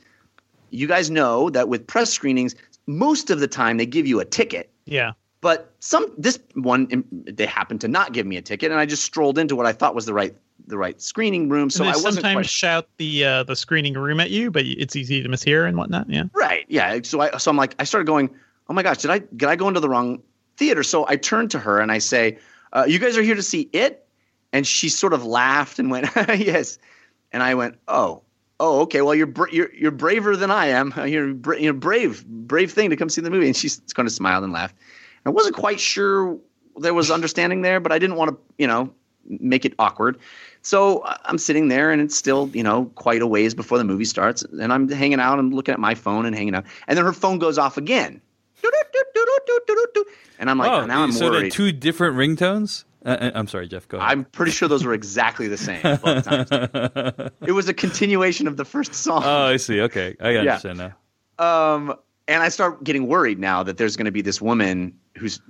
you guys know that with press screenings, most of the time they give you a ticket. Yeah. But some this one they happened to not give me a ticket, and I just strolled into what I thought was the right the right screening room. So I sometimes quite shout the uh, the screening room at you, but it's easy to mishear and whatnot. Yeah. right. Yeah. So I so I'm like I started going. Oh my gosh, did I did I go into the wrong theater? So I turned to her and I say, uh, "You guys are here to see it?" And she sort of laughed and went, "Yes." And I went, "Oh." Oh, okay. Well, you're bra- you're you're braver than I am. You're bra- you're brave, brave thing to come see the movie. And she's going to smile and laugh. I wasn't quite sure there was understanding there, but I didn't want to, you know, make it awkward. So uh, I'm sitting there, and it's still, you know, quite a ways before the movie starts, and I'm hanging out and looking at my phone and hanging out, and then her phone goes off again, and I'm like, oh, now I'm so they're two different ringtones? Uh, uh, I'm sorry, Jeff. Go ahead. I'm pretty sure those were exactly the same. Both times. it was a continuation of the first song. oh, I see. Okay, I Yeah. understand now. Um, and I start getting worried now that there's going to be this woman who's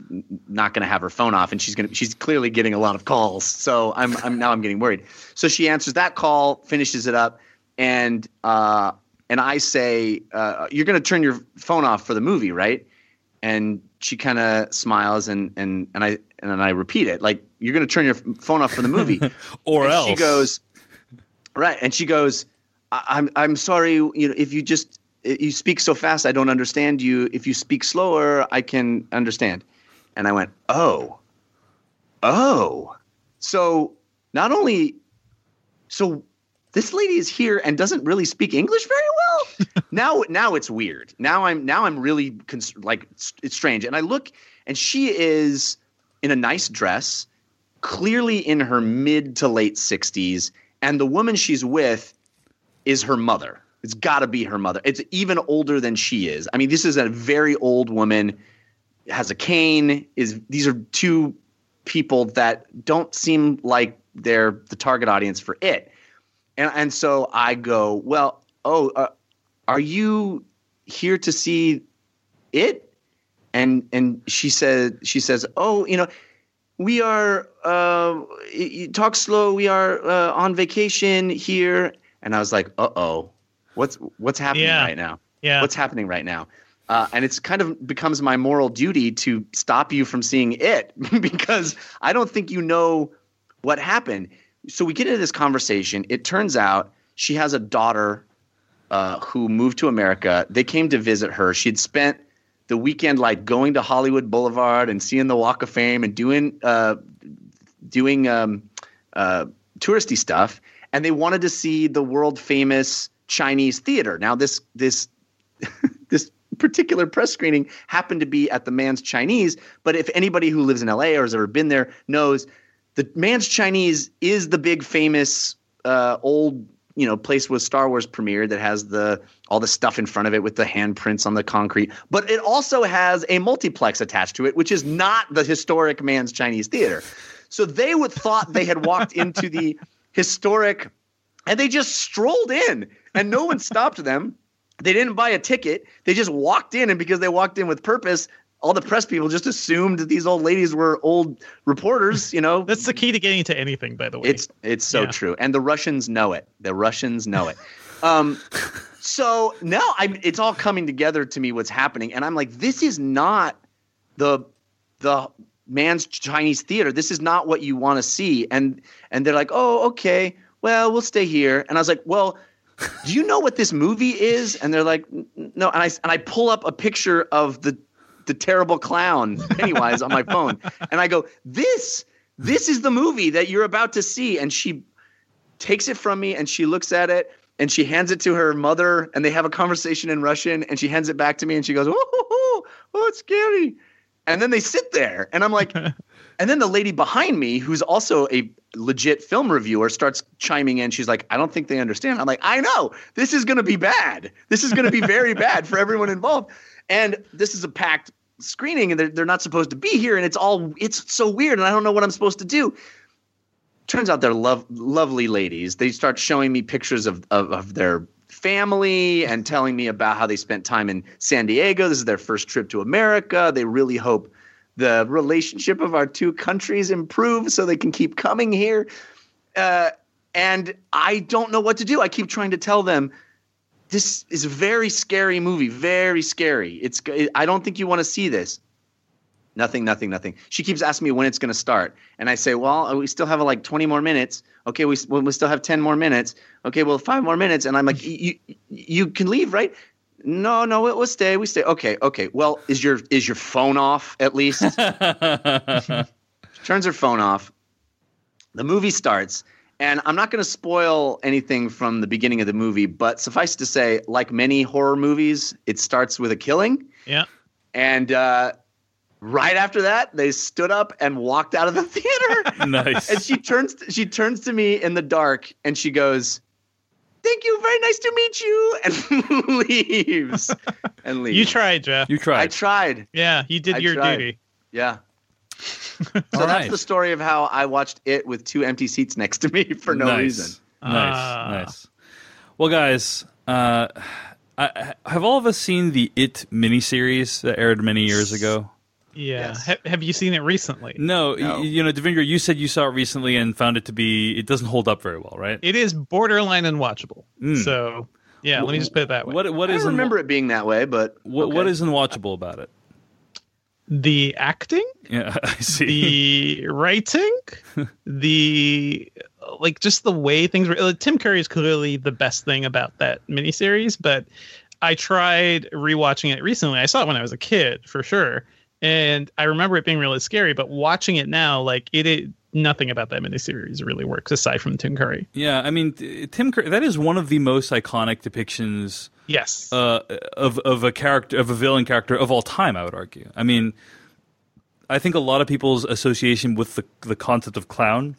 not going to have her phone off, and she's going to she's clearly getting a lot of calls. So I'm I'm now I'm getting worried. So she answers that call, finishes it up, and uh, and I say, uh, "You're going to turn your phone off for the movie, right?" And she kind of smiles, and and and I and then I repeat it, like, "You're going to turn your phone off for the movie." Or and else. she goes, right, and she goes, "I'm I'm sorry, you know, if you just Uh, you speak so fast, I don't understand you. If you speak slower, I can understand." And I went, "Oh, oh." So not only, so this lady is here and doesn't really speak English very well. now, now it's weird. Now I'm now I'm really cons- like it's, it's strange. And I look, and she is in a nice dress, clearly in her mid to late sixties, and the woman she's with is her mother. It's got to be her mother. It's even older than she is. I mean, this is a very old woman, has a cane. Is these are two people that don't seem like they're the target audience for it. And and so I go, well, oh, uh, are you here to see it? And and she said she says, oh, you know, we are uh, talk slow. We are uh, on vacation here. And I was like, uh oh, what's what's happening Yeah. right now? Yeah. What's happening right now? Uh, and it's kind of becomes my moral duty to stop you from seeing it because I don't think you know what happened. So we get into this conversation. It turns out she has a daughter uh, who moved to America. They came to visit her. She'd spent the weekend like going to Hollywood Boulevard and seeing the Walk of Fame and doing uh, doing um, uh, touristy stuff, and they wanted to see the world famous Chinese theater. Now this this this particular press screening happened to be at the Mann's Chinese, but if anybody who lives in LA or has ever been there knows, the Mann's Chinese is the big famous uh, old you know place where Star Wars premiered that has the all the stuff in front of it with the handprints on the concrete, but it also has a multiplex attached to it, which is not the historic Mann's Chinese Theater. So they would thought they had walked into the historic, and they just strolled in, and no one stopped them. They didn't buy a ticket. They just walked in, and because they walked in with purpose, all the press people just assumed that these old ladies were old reporters. You know, That's the key to getting into anything, by the way. it's it's so Yeah. true, and the Russians know it. The Russians know it. Um, so now I'm. It's all coming together to me. What's happening, and I'm like, this is not the the Mann's Chinese theater. This is not what you want to see. And and they're like, oh, okay, well, we'll stay here. And I was like, well. Do you know what this movie is? And they're like, no. And I and I pull up a picture of the the terrible clown Pennywise on my phone, and I go, this this is the movie that you're about to see. And she takes it from me and she looks at it and she hands it to her mother and they have a conversation in Russian and she hands it back to me and she goes, oh, oh, oh, oh it's scary. And then they sit there and I'm like, and then the lady behind me, who's also a legit film reviewer, starts chiming in. She's like, I don't think they understand. I'm like, I know this is going to be bad. This is going to be very bad for everyone involved. And this is a packed screening and they're, they're not supposed to be here. And it's all, it's so weird. And I don't know what I'm supposed to do turns out they're lov- lovely ladies. They start showing me pictures of, of, of their family and telling me about how they spent time in San Diego. This is their first trip to America. They really hope the relationship of our two countries improves so they can keep coming here. Uh, and I don't know what to do. I keep trying to tell them this is a very scary movie, very scary. It's I don't think you want to see this. Nothing, nothing, nothing. She keeps asking me when it's going to start, and I say, "Well, we still have like 20 more minutes. Okay, we we still have 10 more minutes. Okay, well, five more minutes." And I'm like, "You you can leave, right?" No, no, we'll, we'll stay. We stay. Okay, okay. Well, is your is your phone off at least? Turns her phone off. The movie starts, and I'm not going to spoil anything from the beginning of the movie, but suffice to say, like many horror movies, it starts with a killing. yeah. And uh, right after that, they stood up and walked out of the theater. nice. and she turns she turns to me in the dark and she goes, "Thank you, very nice to meet you," and leaves. And leaves. You tried, Jeff. you tried. I tried. Yeah, you did I your tried. duty. Yeah. So All that's right. the story of how I watched it with two empty seats next to me for no nice. reason. Nice, Ah. nice. Well, guys, uh, I, have all of us seen the It miniseries that aired many years ago? Yeah. Yes. Ha- have you seen it recently? No, No. y- you know, Devindra, you said you saw it recently and found it to be it doesn't hold up very well, right? It is borderline unwatchable. Mm. So, yeah, let me just put it that way. What what I is don't unwa- remember it being that way, but what, what okay. is unwatchable about it? the acting, Yeah, I see. the writing, the like just the way things were. uh, Tim Curry is clearly the best thing about that miniseries, but I tried rewatching it recently. I saw it when I was a kid for sure, and I remember it being really scary. But watching it now, like it, it nothing about that miniseries really works aside from Tim Curry. yeah, I mean, Tim Curry. That is one of the most iconic depictions Yes, uh, of of a character of a villain character of all time. I would argue. I mean, I think a lot of people's association with the the concept of clown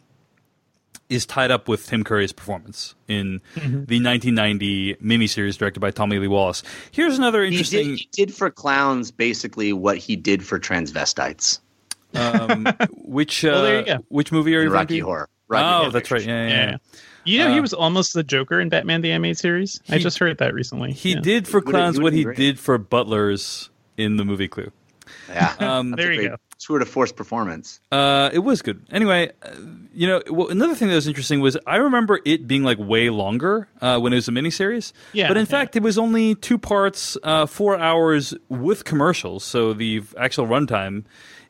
is tied up with Tim Curry's performance in the 1990 miniseries directed by Tommy Lee Wallace. Here's another he interesting. did, he did for clowns basically what he did for transvestites um, which uh, Well, there you go. which movie are you Rocky thinking? Horror. Rocky oh, Horror that's right. Yeah, yeah. yeah. yeah. You know, he Uh, was almost the Joker in Batman the Animated Series. I just heard that recently. He Yeah. did for clowns what he great. did for butlers in the movie Clue. Yeah, Um, That's a There you great go. Tour de force performance. Uh, it was good. Anyway, uh, you know, well, another thing that was interesting was I remember it being like way longer uh, when it was a miniseries. Yeah, But in yeah. fact, it was only two parts, uh, four hours with commercials. So the actual runtime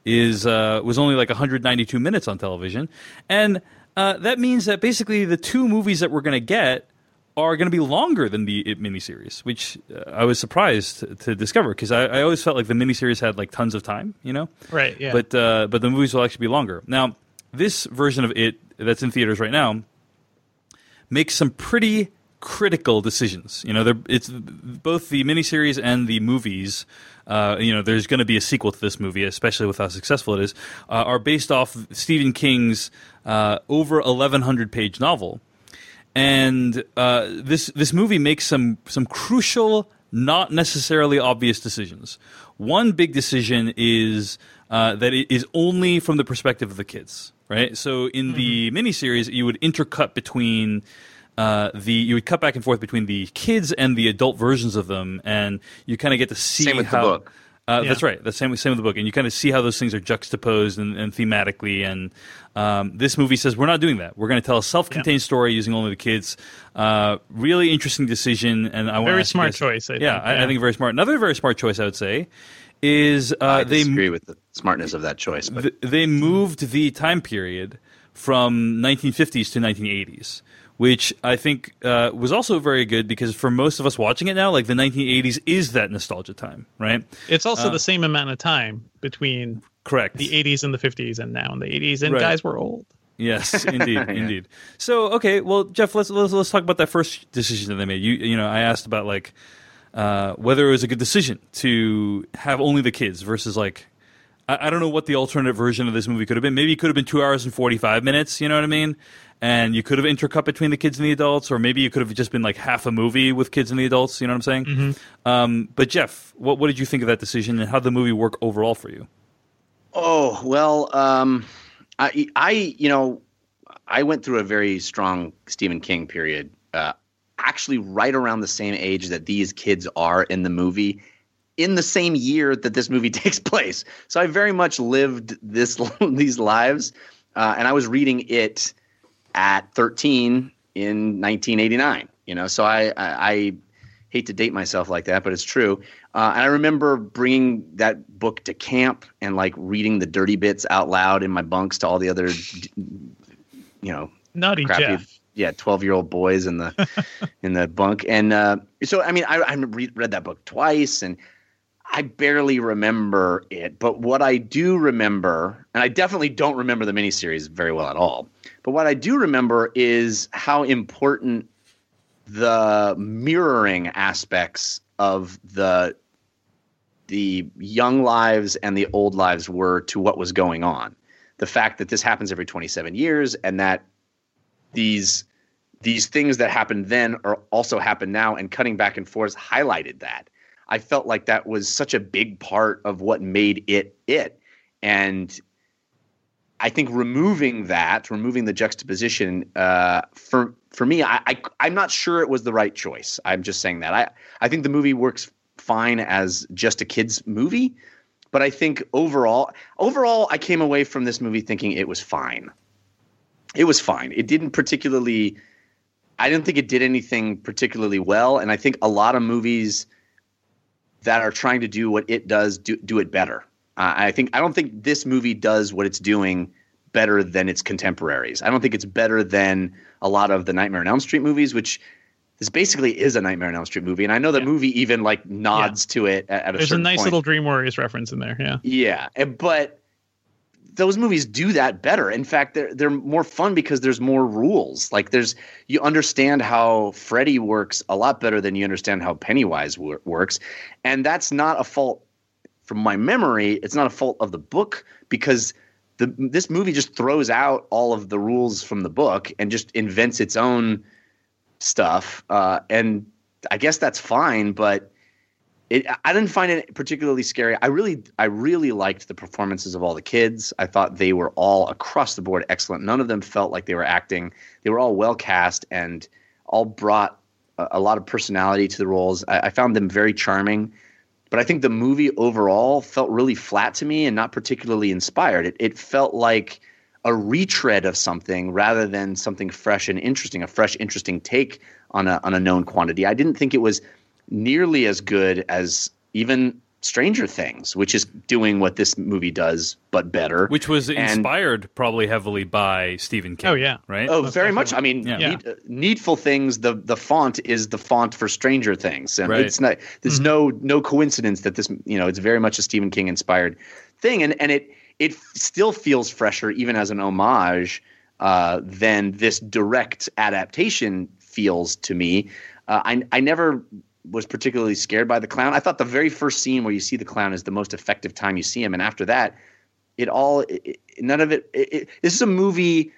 is uh, was only like 192 minutes on television, and uh, that means that basically the two movies that we're going to get are going to be longer than the it miniseries, which uh, I was surprised to, to discover because I, I always felt like the miniseries had like tons of time, you know. Right. Yeah. But uh, but the movies will actually be longer. Now, this version of it that's in theaters right now makes some pretty critical decisions. You know, they're, it's both the miniseries and the movies. Uh, you know, there's going to be a sequel to this movie, especially with how successful it is. Uh, are based off Stephen King's uh, over 1,100 page novel, and uh, this this movie makes some some crucial, not necessarily obvious decisions. One big decision is uh, that it is only from the perspective of the kids. Right. So in the miniseries, you would intercut between uh, the you would cut back and forth between the kids and the adult versions of them, and you kind of get to see Same with the how. book. Uh, Yeah. That's right. The same same with the book, and you kind of see how those things are juxtaposed and, and thematically. And um, this movie says we're not doing that. We're going to tell a self-contained story using only the kids. Uh, really interesting decision, and I want Very to smart choice, I yeah, think, I, I think very smart. Another very smart choice, I would say, is uh, I they agree with the smartness of that choice, but th- they moved the time period from 1950s to 1980s, which I think uh, was also very good because for most of us watching it now, like the 1980s is that nostalgia time, right? it's also uh, the same amount of time between Correct. the 80s and the 50s and now in the 80s, and Right. guys were old. Yes, indeed, indeed. So, okay, well, Jeff, let's, let's let's talk about that first decision that they made. You you know, I asked about like uh, whether it was a good decision to have only the kids versus like I, I don't know what the alternate version of this movie could have been. Maybe it could have been two hours and forty five minutes. You know what I mean? And you could have intercut between the kids and the adults, or maybe you could have just been like half a movie with kids and the adults. You know what I'm saying? Um, but Jeff, what what did you think of that decision, and how did the movie work overall for you? Oh well, um, I, I, you know, I went through a very strong Stephen King period. Uh, actually, right around the same age that these kids are in the movie, in the same year that this movie takes place. So I very much lived this these lives, uh, and I was reading it at 13 in 1989. You know, so I, I, I hate to date myself like that, but it's true. Uh, and I remember bringing that book to camp and like reading the dirty bits out loud in my bunks to all the other, you know, Naughty crappy, Jeff. yeah, twelve year old boys in the in the bunk. And uh, so, I mean, I, I re- read that book twice, and I barely remember it. But what I do remember, and I definitely don't remember the miniseries very well at all. But what I do remember is how important the mirroring aspects of the the young lives and the old lives were to what was going on. The fact that this happens every 27 years and that these these things that happened then are also happen now and cutting back and forth highlighted that. I felt like that was such a big part of what made it it. And I think removing that, removing the juxtaposition, uh, for for me, I, I I'm not sure it was the right choice. I'm just saying that. I I think the movie works fine as just a kids movie, but I think overall, overall, I came away from this movie thinking it was fine. It was fine. It didn't particularly. I didn't think it did anything particularly well, and I think a lot of movies that are trying to do what it does do, do it better. Uh, I think I don't think this movie does what it's doing better than its contemporaries. I don't think it's better than a lot of the Nightmare on Elm Street movies, which this basically is a Nightmare on Elm Street movie, and I know the movie even like nods to it at, at a There's a nice point. little Dream Warriors reference in there. Yeah. Yeah, but those movies do that better. In fact, they're they're more fun because there's more rules. Like there's you understand how Freddy works a lot better than you understand how Pennywise wor- works, and that's not a fault from my memory. It's not a fault of the book because the this movie just throws out all of the rules from the book and just invents its own stuff. Uh, and I guess that's fine, but it I didn't find it particularly scary. I really I really liked the performances of all the kids. I thought they were all across the board excellent. None of them felt like they were acting. They were all well cast and all brought a, a lot of personality to the roles. I, I found them very charming. But I think the movie overall felt really flat to me and not particularly inspired. It, it felt like a retread of something rather than something fresh and interesting, a fresh, interesting take on a on a known quantity. I didn't think it was nearly as good as even Stranger Things, which is doing what this movie does but better. Which was And- inspired probably heavily by Stephen King. Oh, yeah. right. Oh, very much. I mean, Yeah. Need- uh, Needful Things. The the font is the font for Stranger Things, and Right. it's not. There's no no coincidence that this. You know, it's very much a Stephen King inspired thing, and and it it still feels fresher, even as an homage, uh, than this direct adaptation feels to me. Uh, I I never was particularly scared by the clown. I thought the very first scene where you see the clown is the most effective time you see him, and after that, it all it, none of it, it. This is a movie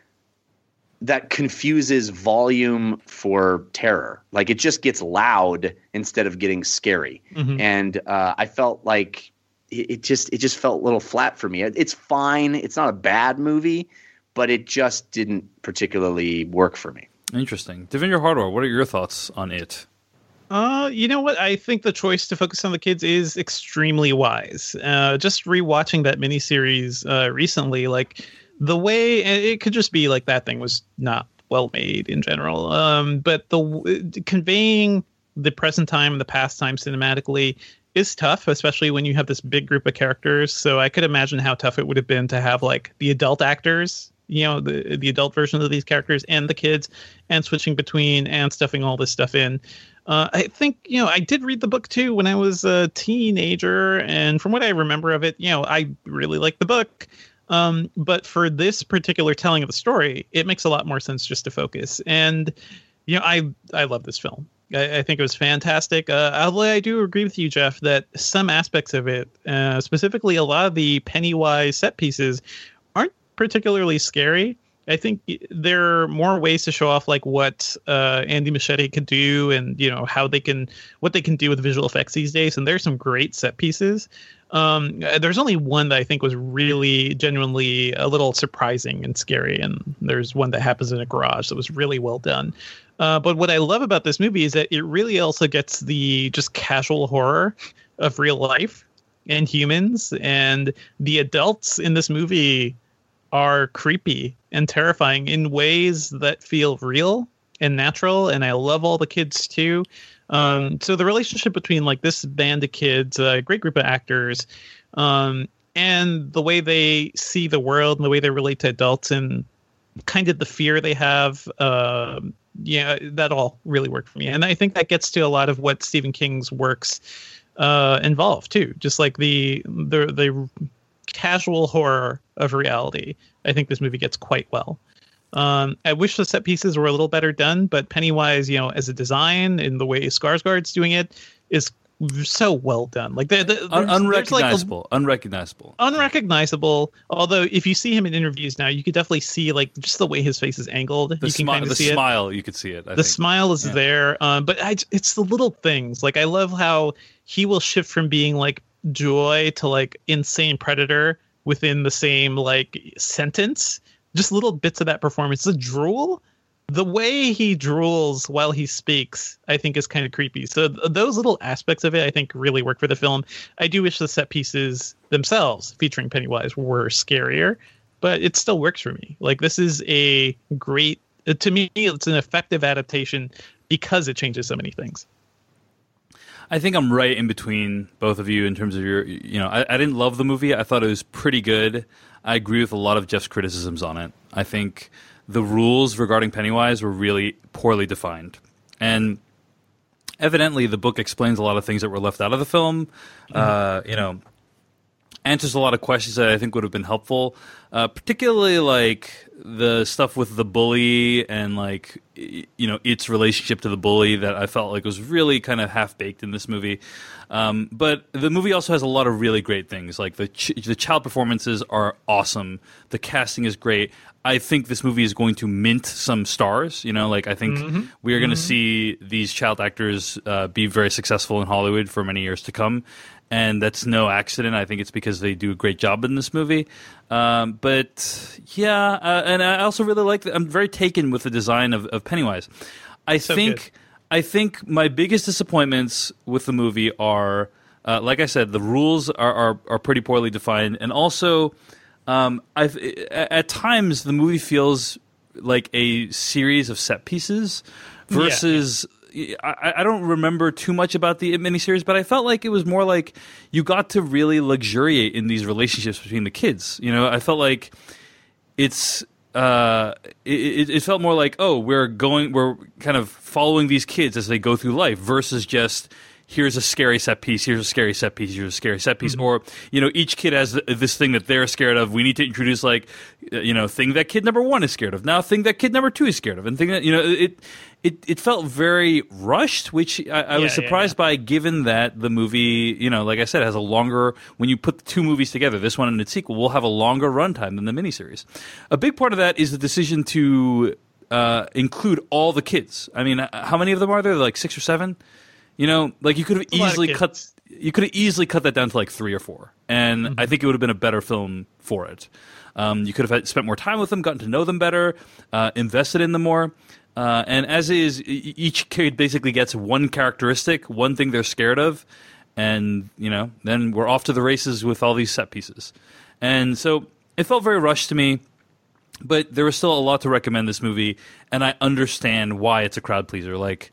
that confuses volume for terror. Like it just gets loud instead of getting scary. Mhm. And uh, I felt like it, it just it just felt a little flat for me. It- It's fine. It's not a bad movie, but it just didn't particularly work for me. Interesting. Devindra Hardawar, what are your thoughts on it? Uh, you know what? I think the choice to focus on the kids is extremely wise. Uh, just rewatching that miniseries uh, recently, like the way it could just be like that thing was not well made in general. Um, but the conveying the present time and the past time cinematically is tough, especially when you have this big group of characters. So I could imagine how tough it would have been to have like the adult actors, you know, the the adult versions of these characters and the kids, and switching between and stuffing all this stuff in. Uh, I think you know I did read the book too when I was a teenager, and from what I remember of it, you know I really liked the book. Um, but for this particular telling of the story, it makes a lot more sense just to focus. And you know, I I love this film. I, I think it was fantastic. Uh, although I do agree with you, Jeff, that some aspects of it, uh, specifically a lot of the Pennywise set pieces, aren't particularly scary. I think there are more ways to show off like what uh, Andy Muschietti could do, and you know how they can what they can do with visual effects these days. And there's some great set pieces. Um, there's only one that I think was really genuinely a little surprising and scary, and there's one that happens in a garage that was really well done. Uh, but what I love about this movie is that it really also gets the just casual horror of real life and humans, and the adults in this movie are creepy and terrifying in ways that feel real and natural. And I love all the kids too. Um, so the relationship between like this band of kids, a great group of actors, um, and the way they see the world and the way they relate to adults and kind of the fear they have, um, yeah, that all really worked for me. And I think that gets to a lot of what Stephen King's works uh, involve too. Just like the the the casual horror of reality. I think this movie gets quite well. Um, I wish the set pieces were a little better done, but Pennywise, you know, as a design and the way Skarsgård's doing it is so well done. Like the, the, Un- there's like a- unrecognizable. unrecognizable. unrecognizable. Although if you see him in interviews now, you could definitely see like just the way his face is angled. The, you can smi- kind of the it smile, you could see it. I the think. smile is Yeah. there um, but I, it's the little things like i love how he will shift from being like joy to like insane predator within the same like sentence. Just little bits of that performance. The drool the way he drools while he speaks i think is kind of creepy. So th- those little aspects of it i think really work for the film. I do wish the set pieces themselves featuring pennywise were scarier but it still works for me. Like this is a great to me it's an effective adaptation because it changes so many things I think I'm right in between both of you in terms of your. You know, I, I didn't love the movie. I thought it was pretty good. I agree with a lot of Jeff's criticisms on it. I think the rules regarding Pennywise were really poorly defined, and evidently the book explains a lot of things that were left out of the film. Uh, you know, answers a lot of questions that I think would have been helpful, uh, particularly like the stuff with the bully and like you know its relationship to the bully that I felt like was really kind of half baked in this movie. Um, but the movie also has a lot of really great things. Like the ch- the child performances are awesome. The casting is great. I think this movie is going to mint some stars. You know, like I think Mhm. we are going to Mhm. see these child actors uh, be very successful in Hollywood for many years to come. And that's no accident. I think it's because they do a great job in this movie. Um, but yeah, uh, and I also really like. The, I'm very taken with the design of, of Pennywise. I So think. good. I think my biggest disappointments with the movie are, uh, like I said, the rules are, are, are pretty poorly defined, and also, um, I've at times the movie feels like a series of set pieces versus I, I don't remember too much about the miniseries, but I felt like it was more like you got to really luxuriate in these relationships between the kids. You know, I felt like it's uh, it, it felt more like oh we're going we're kind of following these kids as they go through life versus just here's a scary set piece, here's a scary set piece, here's a scary set piece, Mm-hmm. or you know each kid has this thing that they're scared of. We need to introduce like uh, you know thing that kid number one is scared of, now thing that kid number two is scared of, and thing that you know it it it felt very rushed, which I, I was Yeah, yeah, surprised by given that the movie you know like I said has a longer when you put the two movies together, this one and its sequel will have a longer runtime than the miniseries. A big part of that is the decision to uh, include all the kids. I mean, uh, how many of them are there? Like six or seven. You know, like you could have a lot of easily cut. You could have easily cut that down to like three or four, and Mm-hmm. I think it would have been a better film for it. Um, you could have had, spent more time with them, gotten to know them better, uh, invested in them more. Uh, and as is, each kid basically gets one characteristic, one thing they're scared of, and you know, then we're off to the races with all these set pieces. And so it felt very rushed to me but there was still a lot to recommend this movie, and I understand why it's a crowd pleaser. Like,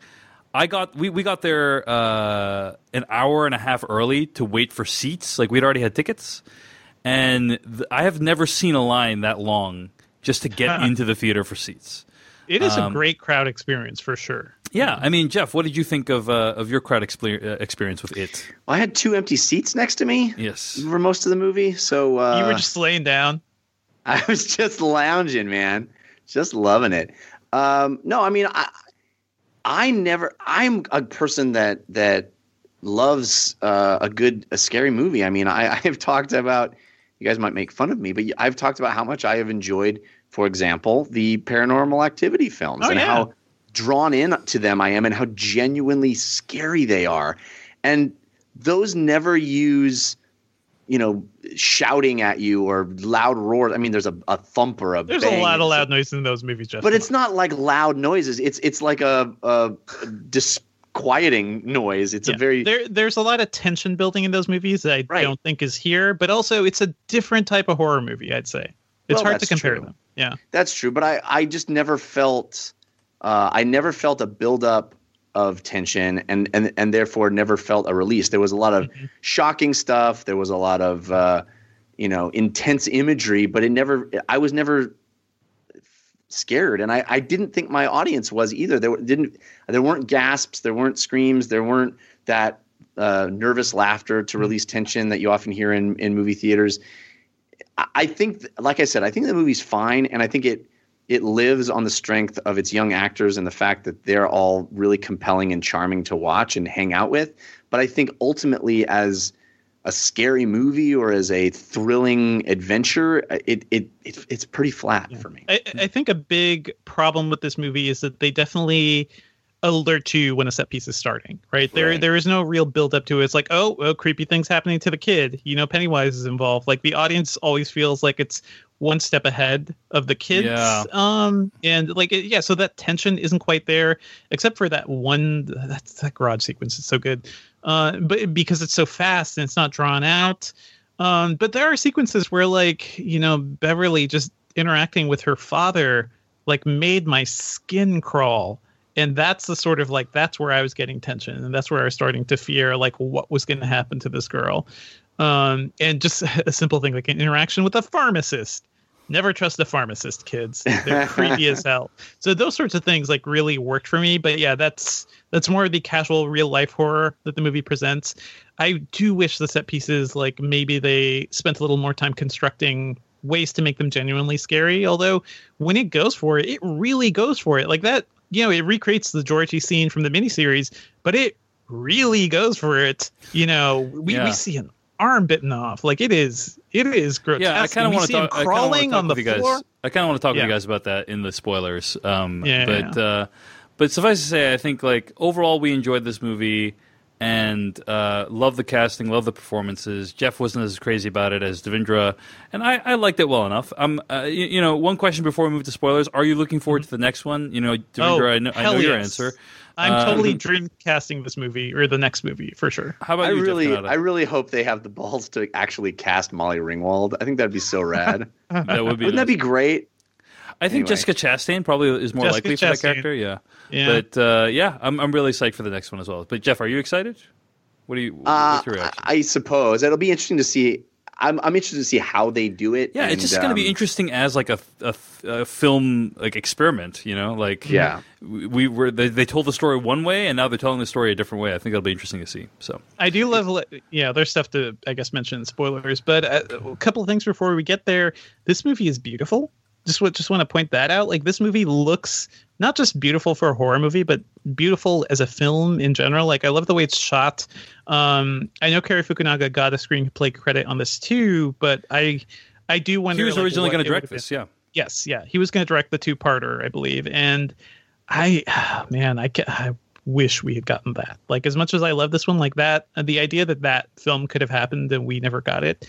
I got we, we got there uh, an hour and a half early to wait for seats. Like we'd already had tickets, and th- I have never seen a line that long just to get into the theater for seats. It is Um, a great crowd experience for sure. Yeah, I mean, Jeff, what did you think of uh, of your crowd exper- uh, experience with it? Well, I had two empty seats next to me Yes, for most of the movie, so uh, you were just laying down. I was just lounging, man, just loving it. Um, no, I mean, I, I never. I'm a person that that loves uh, a good, a scary movie. I mean, I, I have talked about. You guys might make fun of me, but I've talked about how much I have enjoyed, for example, the Paranormal Activity films Oh, and yeah. how drawn in to them I am, and how genuinely scary they are, and those never use you know, shouting at you or loud roars. I mean, there's a, a thump or a There's bang. a lot of loud noises in those movies, Justin. but it's not like loud noises. It's it's like a, a disquieting noise. It's Yeah. a very there. There's a lot of tension building in those movies that I Right. don't think is here. But also, it's a different type of horror movie. I'd say it's Well, hard to compare true. them. Yeah, That's true, but I, I just never felt uh, I never felt a buildup of tension and, and and therefore never felt a release. There was a lot of shocking stuff. There was a lot of uh, you know intense imagery, but it never. I was never scared, and I, I didn't think my audience was either. There didn't there weren't gasps, there weren't screams, there weren't that uh, nervous laughter to release tension that you often hear in in movie theaters. I- I think, like I said, I think the movie's fine, and I think it it lives on the strength of its young actors and the fact that they're all really compelling and charming to watch and hang out with. But I think ultimately, as a scary movie or as a thrilling adventure, it it, it it's pretty flat for me. I, I think a big problem with this movie is that they definitely alert you when a set piece is starting. Right there, Right. there is no real build up to it. It's like, oh, oh, creepy things happening to the kid. You know, Pennywise is involved. Like the audience always feels like it's one step ahead of the kids. Yeah. Um, and like, yeah, so that tension isn't quite there, except for that one. That that garage sequence is so good. Uh, but because it's so fast and it's not drawn out. Um, but there are sequences where, like, you know, Beverly just interacting with her father, like, made my skin crawl. And that's the sort of like, that's where I was getting tension. And that's where I was starting to fear, like, what was going to happen to this girl. Um, and just a simple thing like an interaction with a pharmacist. Never trust the pharmacist, kids. They're creepy as hell. So those sorts of things like really worked for me. But yeah, that's that's more of the casual real life horror that the movie presents. I do wish the set pieces like maybe they spent a little more time constructing ways to make them genuinely scary. Although when it goes for it, it really goes for it. Like that, you know, it recreates the Georgie scene from the miniseries, but it really goes for it. You know, we, Yeah. we see an arm bitten off. Like it is it is grotesque. Yeah, I kind of want to talk. I kinda wanna crawling on the with you guys. I kind of want to talk with Yeah. you guys about that in the spoilers. Um, Yeah, but yeah. Uh, but suffice to say, I think like overall we enjoyed this movie and uh, love the casting, love the performances. Jeff wasn't as crazy about it as Devindra, and I, I liked it well enough. Um, uh, you, you know, one question before we move to spoilers: Are you looking forward to the next one? You know, Devindra, I know, I know Oh, hell your answer. I'm Uh, totally dream casting this movie or the next movie for sure. How about I you, Jeff really, Cannata? I really hope they have the balls to actually cast Molly Ringwald. I think that'd be so rad. that would be. Wouldn't that be great? I think Anyway. Jessica Chastain probably is more Jessica likely for that character. Yeah. Yeah. But uh, yeah, I'm I'm really psyched for the next one as well. But Jeff, are you excited? What do you? Uh, what's your reaction? I suppose it'll be interesting to see. I'm I'm interested to see how they do it. Yeah, it's and, just going to be um, interesting as like a, a, a film like experiment, you know. Like Yeah. we, we were they, they told the story one way, and now they're telling the story a different way. I think it'll be interesting to see. So I do love, yeah. There's stuff to, I guess, mention spoilers, but uh, a couple of things before we get there. This movie is beautiful. Just what, just want to point that out. Like this movie looks not just beautiful for a horror movie, but beautiful as a film in general. Like I love the way it's shot. Um, I know Cary Fukunaga got a screenplay credit on this too, but I, I do wonder. he was originally going to direct this. Yeah. Yes, yeah, he was going to direct the two-parter, I believe, and I, man, I, I wish we had gotten that. Like as much as I love this one, like that, the idea that that film could have happened and we never got it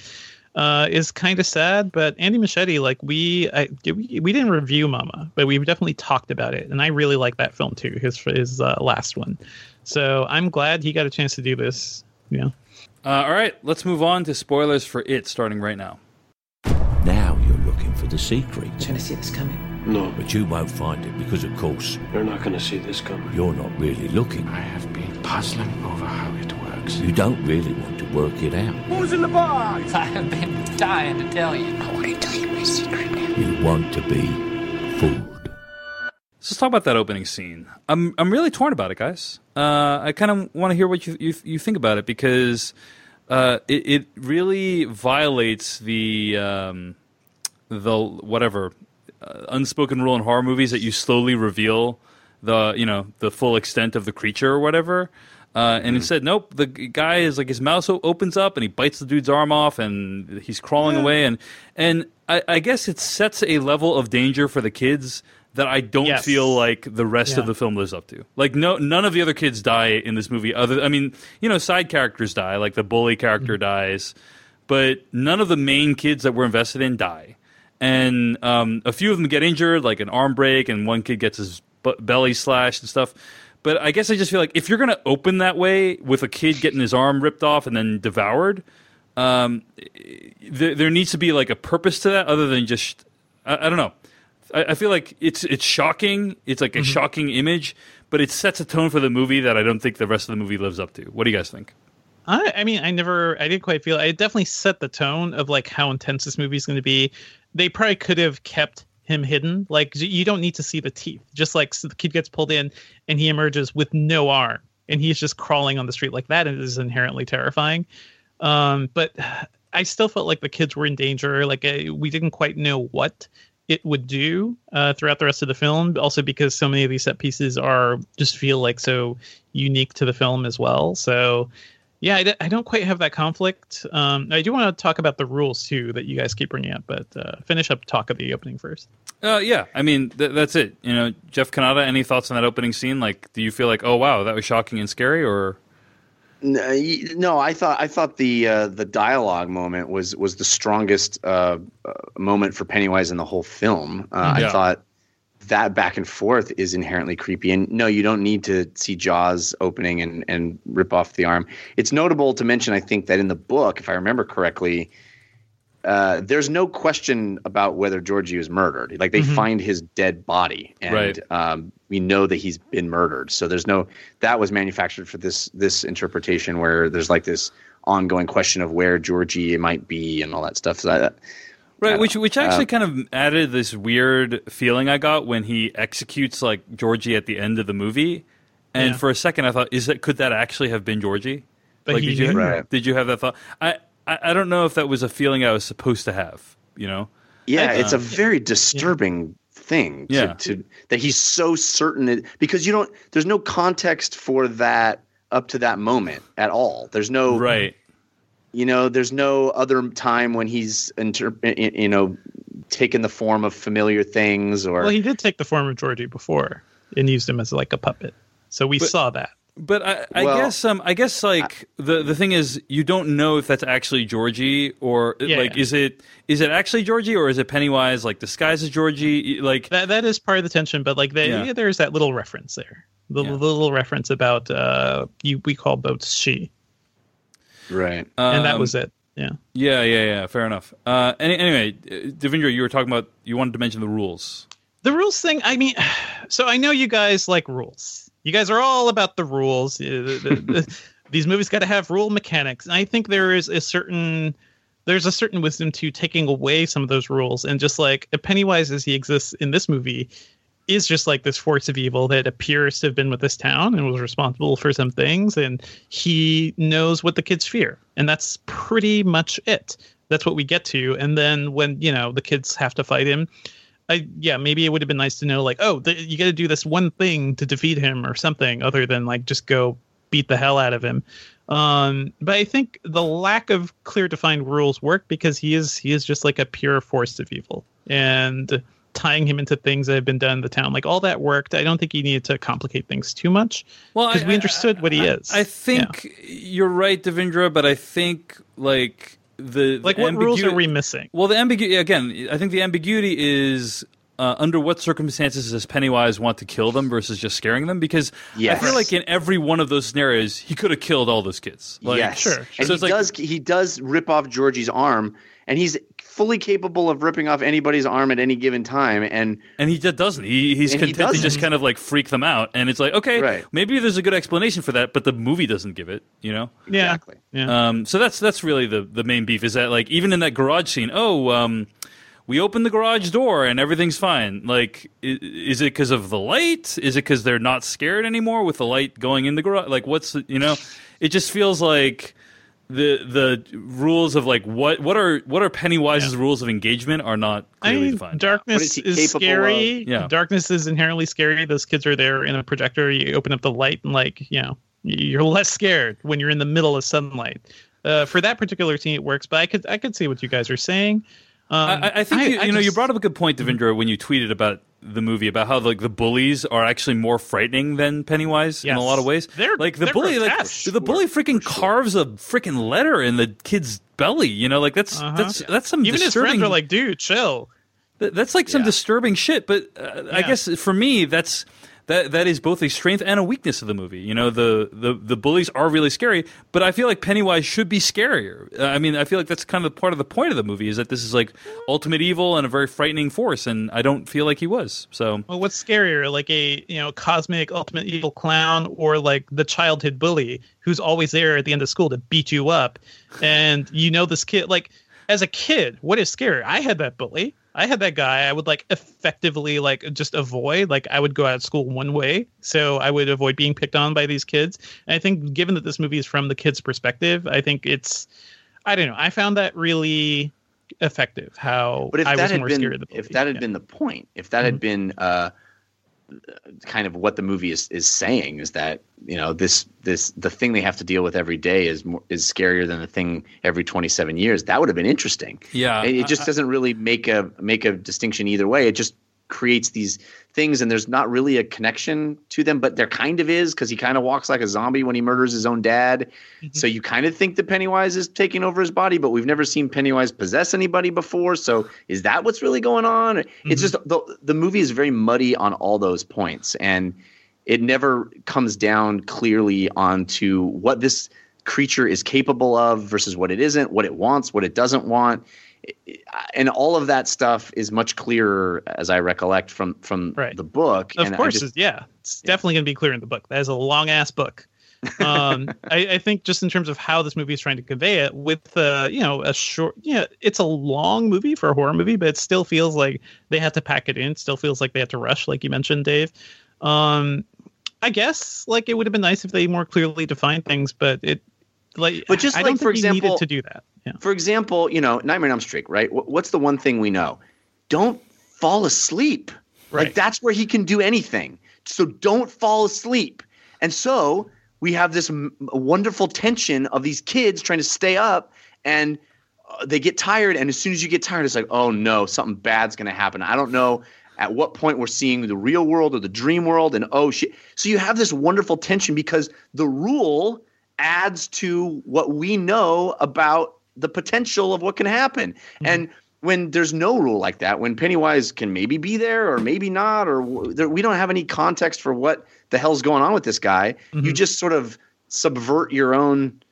uh, is kind of sad. But Andy Muschietti, like we, I, we, we didn't review Mama, but we've definitely talked about it, and I really like that film too. His his uh, last one, so I'm glad he got a chance to do this. Yeah. Uh, all right, let's move on to spoilers for it, starting right now. Now you're looking for the secret. Gonna see this coming. No. But you won't find it because, of course, You're not going to see this coming. you're not really looking. I have been puzzling over how it works. You don't really want to work it out. Who's in the box? I have been dying to tell you. I want to tell you my secret. You want to be fooled. So let's talk about that opening scene. I'm I'm really torn about it, guys. Uh, I kind of want to hear what you, you you think about it because uh, it it really violates the um, the whatever uh, unspoken rule in horror movies that you slowly reveal the you know the full extent of the creature or whatever. Uh, and said, nope. The guy is like his mouth opens up and he bites the dude's arm off and he's crawling away and and I, I guess it sets a level of danger for the kids that I don't Yes. feel like the rest Yeah. of the film lives up to. Like no, none of the other kids die in this movie. Other, I mean, you know, side characters die. Like the bully character Mm-hmm. dies, but none of the main kids that we're invested in die. And um, a few of them get injured, like an arm break, and one kid gets his belly slashed and stuff. But I guess I just feel like if you're going to open that way with a kid getting his arm ripped off and then devoured, um, there, there needs to be like a purpose to that other than just I, I don't know. I, I feel like it's it's shocking. It's like a shocking image, but it sets a tone for the movie that I don't think the rest of the movie lives up to. What do you guys think? I, I mean, I never, I didn't quite feel. It definitely set the tone of like how intense this movie is going to be. They probably could have kept him hidden. Like you don't need to see the teeth. Just like so the kid gets pulled in and he emerges with no arm and he's just crawling on the street like that and that. Is inherently terrifying. Um, but I still felt like the kids were in danger. Like uh, we didn't quite know what it would do uh, throughout the rest of the film. Also because so many of these set pieces are just feel like so unique to the film as well. So yeah, I, d- I don't quite have that conflict. Um, I do want to talk about the rules too that you guys keep bringing up, but uh, finish up talk of the opening first. Uh, yeah, I mean th- that's it. You know, Jeff Cannata. Any thoughts on that opening scene? Like, do you feel like, oh wow, that was shocking and scary, or No, no, I thought I thought the uh, the dialogue moment was was the strongest uh, uh, moment for Pennywise in the whole film. Uh, Yeah. I thought that back and forth is inherently creepy. And no, you don't need to see Jaws opening and and rip off the arm. It's notable to mention, I think, that in the book, if I remember correctly. Uh, there's no question about whether Georgie was murdered. Like they Mhm. find his dead body, and Right. um, we know that he's been murdered. So there's no that was manufactured for this this interpretation where there's like this ongoing question of where Georgie might be and all that stuff. So that, right? Which which actually Uh, kind of added this weird feeling I got when he executes like Georgie at the end of the movie, and Yeah. for a second I thought, is that could that actually have been Georgie? But like, he did you. Right. did you have that thought? I, I I don't know if that was a feeling I was supposed to have. You know? yeah, it's a Um, very disturbing thing. To, Yeah. to that he's so certain it, because you don't. There's no context for that up to that moment at all. There's no Right. You know there's no other time when he's inter- you know taken the form of familiar things or Well, he did take the form of Georgie before and used him as like a puppet, so we But- saw that. But I, I Well, guess um I guess like the the thing is you don't know if that's actually Georgie or Yeah, like yeah. is it is it actually Georgie or is it Pennywise like disguised as Georgie like That that is part of the tension, but like they, Yeah. yeah, there's that little reference there, the, Yeah. the little reference about uh, you we call boats she, right and that um, was it. Yeah. Yeah, yeah, yeah. Fair enough. Uh, any, anyway, uh, Devindra, you were talking about you wanted to mention the rules. the rules thing. I mean, so I know you guys like rules. You guys are all about the rules. The- the- These movies got to have rule mechanics, and I think there is a certain there's a certain wisdom to taking away some of those rules and just like a Pennywise as he exists in this movie is just like this force of evil that appears to have been with this town and was responsible for some things and he knows what the kids fear and that's pretty much it that's what we get to and then when you know the kids have to fight him I, yeah, maybe it would have been nice to know, like, oh, you got to do this one thing to defeat him or something, other than like just go beat the hell out of him. Um, but I think the lack of clear defined rules work because he is he is just like a pure force of evil, and tying him into things that have been done in the town, like all that worked. I don't think he needed to complicate things too much Well, because I- we I- understood what he is. I think you're right, Devindra, but I think like the Like, the what rules are we missing? Well, the ambiguity again. I think the ambiguity is. Uh, under what circumstances does Pennywise want to kill them versus just scaring them? Because Yes. I feel like in every one of those scenarios, he could have killed all those kids. Like, yes, and So he it's like, does. He does rip off Georgie's arm, and he's fully capable of ripping off anybody's arm at any given time. And and he just doesn't. He he's And he content to just kind of like freak them out, and it's like okay, Right. maybe there's a good explanation for that, but the movie doesn't give it. You know. Yeah. Exactly. Yeah. Um, so that's that's really the the main beef is that like even in that garage scene, oh, um, we open the garage door and everything's fine. Like, is, is it because of the light? Is it because they're not scared anymore with the light going in the garage? Like, what's you know? It just feels like the the rules of like what what are what are Pennywise's rules of engagement are not I clearly mean, defined. darkness What is he is scary. of? Yeah. Darkness is inherently scary. Those kids are there in a projector. You open up the light and like, you know, you're less scared when you're in the middle of sunlight. Uh, for that particular scene, it works. But I could I could see what you guys are saying. Um, I, I- I think you, you know you brought up a good point, Devindra, when you tweeted about the movie about how like the bullies are actually more frightening than Pennywise in a lot of ways. They're- like the they're bully, like grotesque. the bully freaking carves a freaking letter in the kid's belly. You know, like that's Uh-huh. that's that's some even his disturbing. friends are like, dude, chill. That's like some disturbing shit, but uh, I guess for me, that's that that is both a strength and a weakness of the movie. You know, the the the bullies are really scary, but I feel like Pennywise should be scarier. Uh, I mean, I feel like that's kind of part of the point of the movie is that this is like ultimate evil and a very frightening force, and I don't feel like he was. So Well, what's scarier, like a you know cosmic ultimate evil clown, or like the childhood bully who's always there at the end of school to beat you up, and you know this kid like as a kid, what is scary? I had that bully. I had that guy. I would like effectively like just avoid. Like I would go out of school one way, so I would avoid being picked on by these kids. And I think, given that this movie is from the kid's perspective, I think it's, I don't know. I found that really effective. How But if I that was had more been scared of the bully. if that had Yeah. been the point, if that had been uh, kind of what the movie is is saying is that you know this this the thing they have to deal with every day is more, is scarier than the thing every 27 years. That would have been interesting. Yeah, it, it just I- doesn't really make a make a distinction either way. It just creates these things and there's not really a connection to them but there kind of is because he kind of walks like a zombie when he murders his own dad. Mm-hmm. So you kind of think that pennywise is taking over his body but we've never seen pennywise possess anybody before. So is that what's really going on? It's mm-hmm. just the, the movie is very muddy on all those points and it never comes down clearly onto what this creature is capable of versus what it isn't what it wants what it doesn't want and all of that stuff is much clearer as I recollect from from the book. Of and course, just- it's- yeah, it's definitely going to be clear in the book. That is a long ass book. um, I, I think just in terms of how this movie is trying to convey it, with uh, you know a short, yeah, it's a long movie for a horror movie, but it still feels like they had to pack it in. It still feels like they had to rush, like you mentioned, Dave. Um, I guess like it would have been nice if they more clearly defined things, but it like But just I like, for example- to do that. Yeah. For example, you know, Nightmare on Elm Street, right? What's the one thing we know? Don't fall asleep. Like that's where he can do anything. So don't fall asleep. And so we have this m- wonderful tension of these kids trying to stay up and uh, they get tired and as soon as you get tired it's like, "Oh no, something bad's going to happen." I don't know at what point we're seeing the real world or the dream world and oh shit. So you have this wonderful tension because the rule adds to what we know about the potential of what can happen. And when there's no rule like that, when Pennywise can maybe be there or maybe not, or there, we don't have any context for what the hell's going on with this guy, you just sort of subvert your own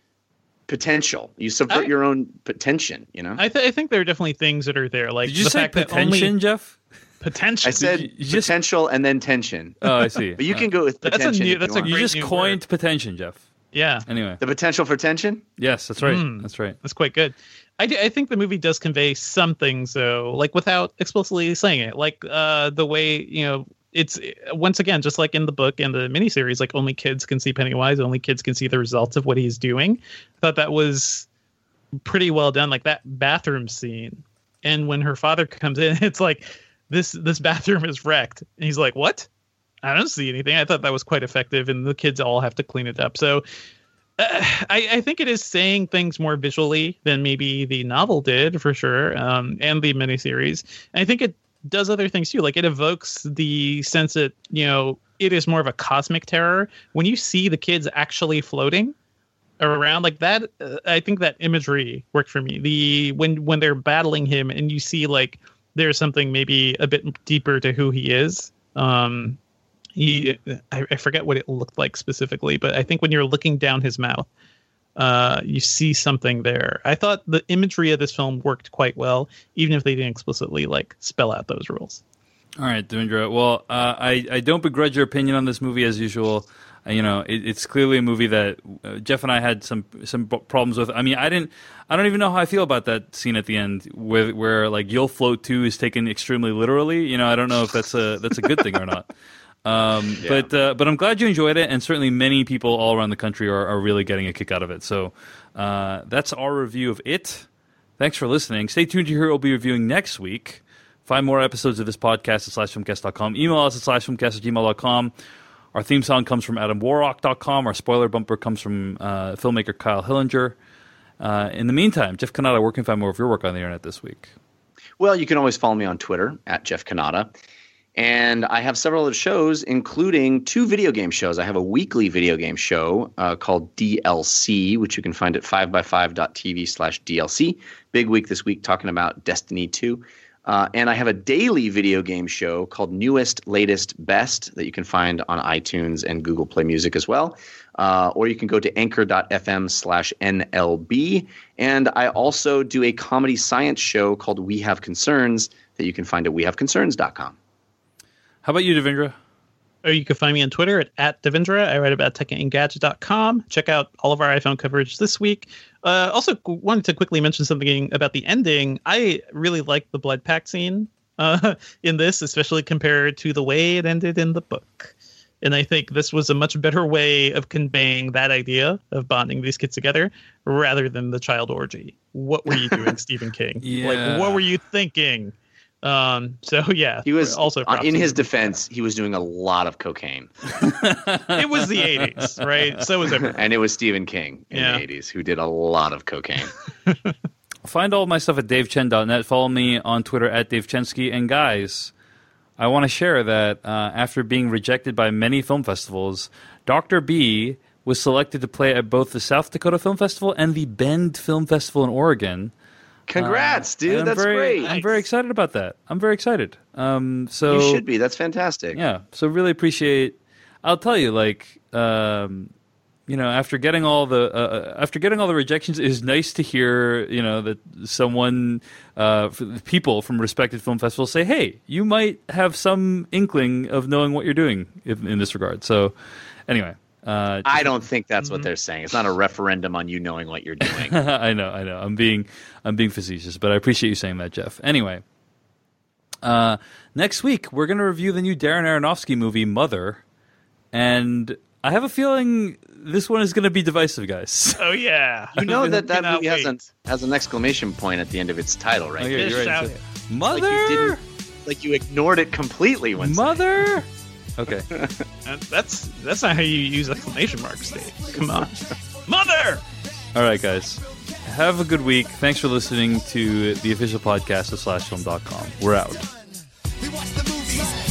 potential. You subvert I- your own potential, you know? I, th- I think there are definitely things that are there, like Did you the say fact that potential, only Jeff? Potential. I said potential and then tension. Oh, I see. But you Uh, can go with potential. That's a new- that's you a want. You Great just new coined potential, Jeff. Yeah. Anyway, the potential for tension. yes, that's right. Hmm. That's right. That's quite good. I I think the movie does convey some things though, like without explicitly saying it, like uh, the way you know it's once again just like in the book and the miniseries, like only kids can see Pennywise, only kids can see the results of what he's doing. I thought that was pretty well done, like that bathroom scene, and when her father comes in, it's like this this bathroom is wrecked, and he's like, "What? I don't see anything." I thought that was quite effective, and the kids all have to clean it up. So uh, I, I think it is saying things more visually than maybe the novel did for sure, um, and the miniseries. And I think it does other things too. Like it evokes the sense that you know it is more of a cosmic terror when you see the kids actually floating around like that. Uh, I think that imagery worked for me. The when when they're battling him and you see like there's something maybe a bit deeper to who he is. Um, he I, I forget what it looked like specifically, but I think when you're looking down his mouth, uh, you see something there. I thought the imagery of this film worked quite well, even if they didn't explicitly like spell out those rules. All right, Devindra. Well, uh, I I don't begrudge your opinion on this movie as usual. Uh, you know, it, it's clearly a movie that uh, Jeff and I had some some problems with. I mean, I didn't. I don't even know how I feel about that scene at the end, where where like "You'll Float Too" is taken extremely literally. You know, I don't know if that's a that's a good thing or not. Um, Yeah. But uh, but I'm glad you enjoyed it, and certainly many people all around the country are, are really getting a kick out of it. So uh, that's our review of it. Thanks for listening. Stay tuned to hear what we'll be reviewing next week. Find more episodes of this podcast at slashfilmcast.com. Email us at slashfilmcast at gmail.com. Our theme song comes from adamwarrock.com. Our spoiler bumper comes from uh, filmmaker Kyle Hillinger. Uh, in the meantime, Jeff Cannata, where can find more of your work on the internet this week? Well, you can always follow me on Twitter at Jeff Cannata. And I have several other shows, including two video game shows. I have a weekly video game show uh, called DLC, which you can find at 5by5.tv slash DLC. Big week this week talking about Destiny 2. Uh, and I have a daily video game show called Newest, Latest, Best that you can find on iTunes and Google Play Music as well. Uh, or you can go to anchor.fm slash NLB. And I also do a comedy science show called We Have Concerns that you can find at wehaveconcerns.com. How about you, Devindra? Or you can find me on Twitter at, at Devindra. I write about tech at Engadget.com. Check out all of our iPhone coverage this week. Uh, also, wanted to quickly mention something about the ending. I really like the blood pact scene uh, in this, especially compared to the way it ended in the book. And I think this was a much better way of conveying that idea of bonding these kids together rather than the child orgy. What were you doing, Stephen King? Yeah. Like, what were you thinking? Um, so yeah, He was also on, in his defense, he was doing a lot of cocaine. it was the 80s, right? So was everyone. and it was Stephen King in Yeah. the 80s who did a lot of cocaine. Find all my stuff at davechen.net. Follow me on Twitter at davechensky. And guys, I want to share that uh, after being rejected by many film festivals, Dr. B was selected to play at both the South Dakota Film Festival and the Bend Film Festival in Oregon. Congrats, Uh, dude. That's very- great. I'm very excited about that. I'm very excited. Um, so you should be. That's fantastic. yeah. So really appreciate. I'll tell you, like, um, you know, after getting all the uh, after getting all the rejections, it is nice to hear, you know, that someone, uh, people from respected film festivals say, "Hey, you might have some inkling of knowing what you're doing in, in this regard." So, anyway. Uh, I don't think that's Mm-hmm. what they're saying. It's not a referendum on you knowing what you're doing. I know, I know. I'm being, I'm being facetious, but I appreciate you saying that, Jeff. Anyway, uh, next week we're going to review the new Darren Aronofsky movie Mother, and I have a feeling this one is going to be divisive, guys. Oh yeah, You know that that Cannot movie has wait. an, has an exclamation point at the end of its title, right? Oh, yeah, you're right. Shout So- it. Mother, Like you, didn't, like you ignored it completely when Mother. Okay. That- That's that's not how you use exclamation marks, Dave. Come on, mother. All right, guys. Have a good week. Thanks for listening to the official podcast of SlashFilm.com. We're out. We watch the movies,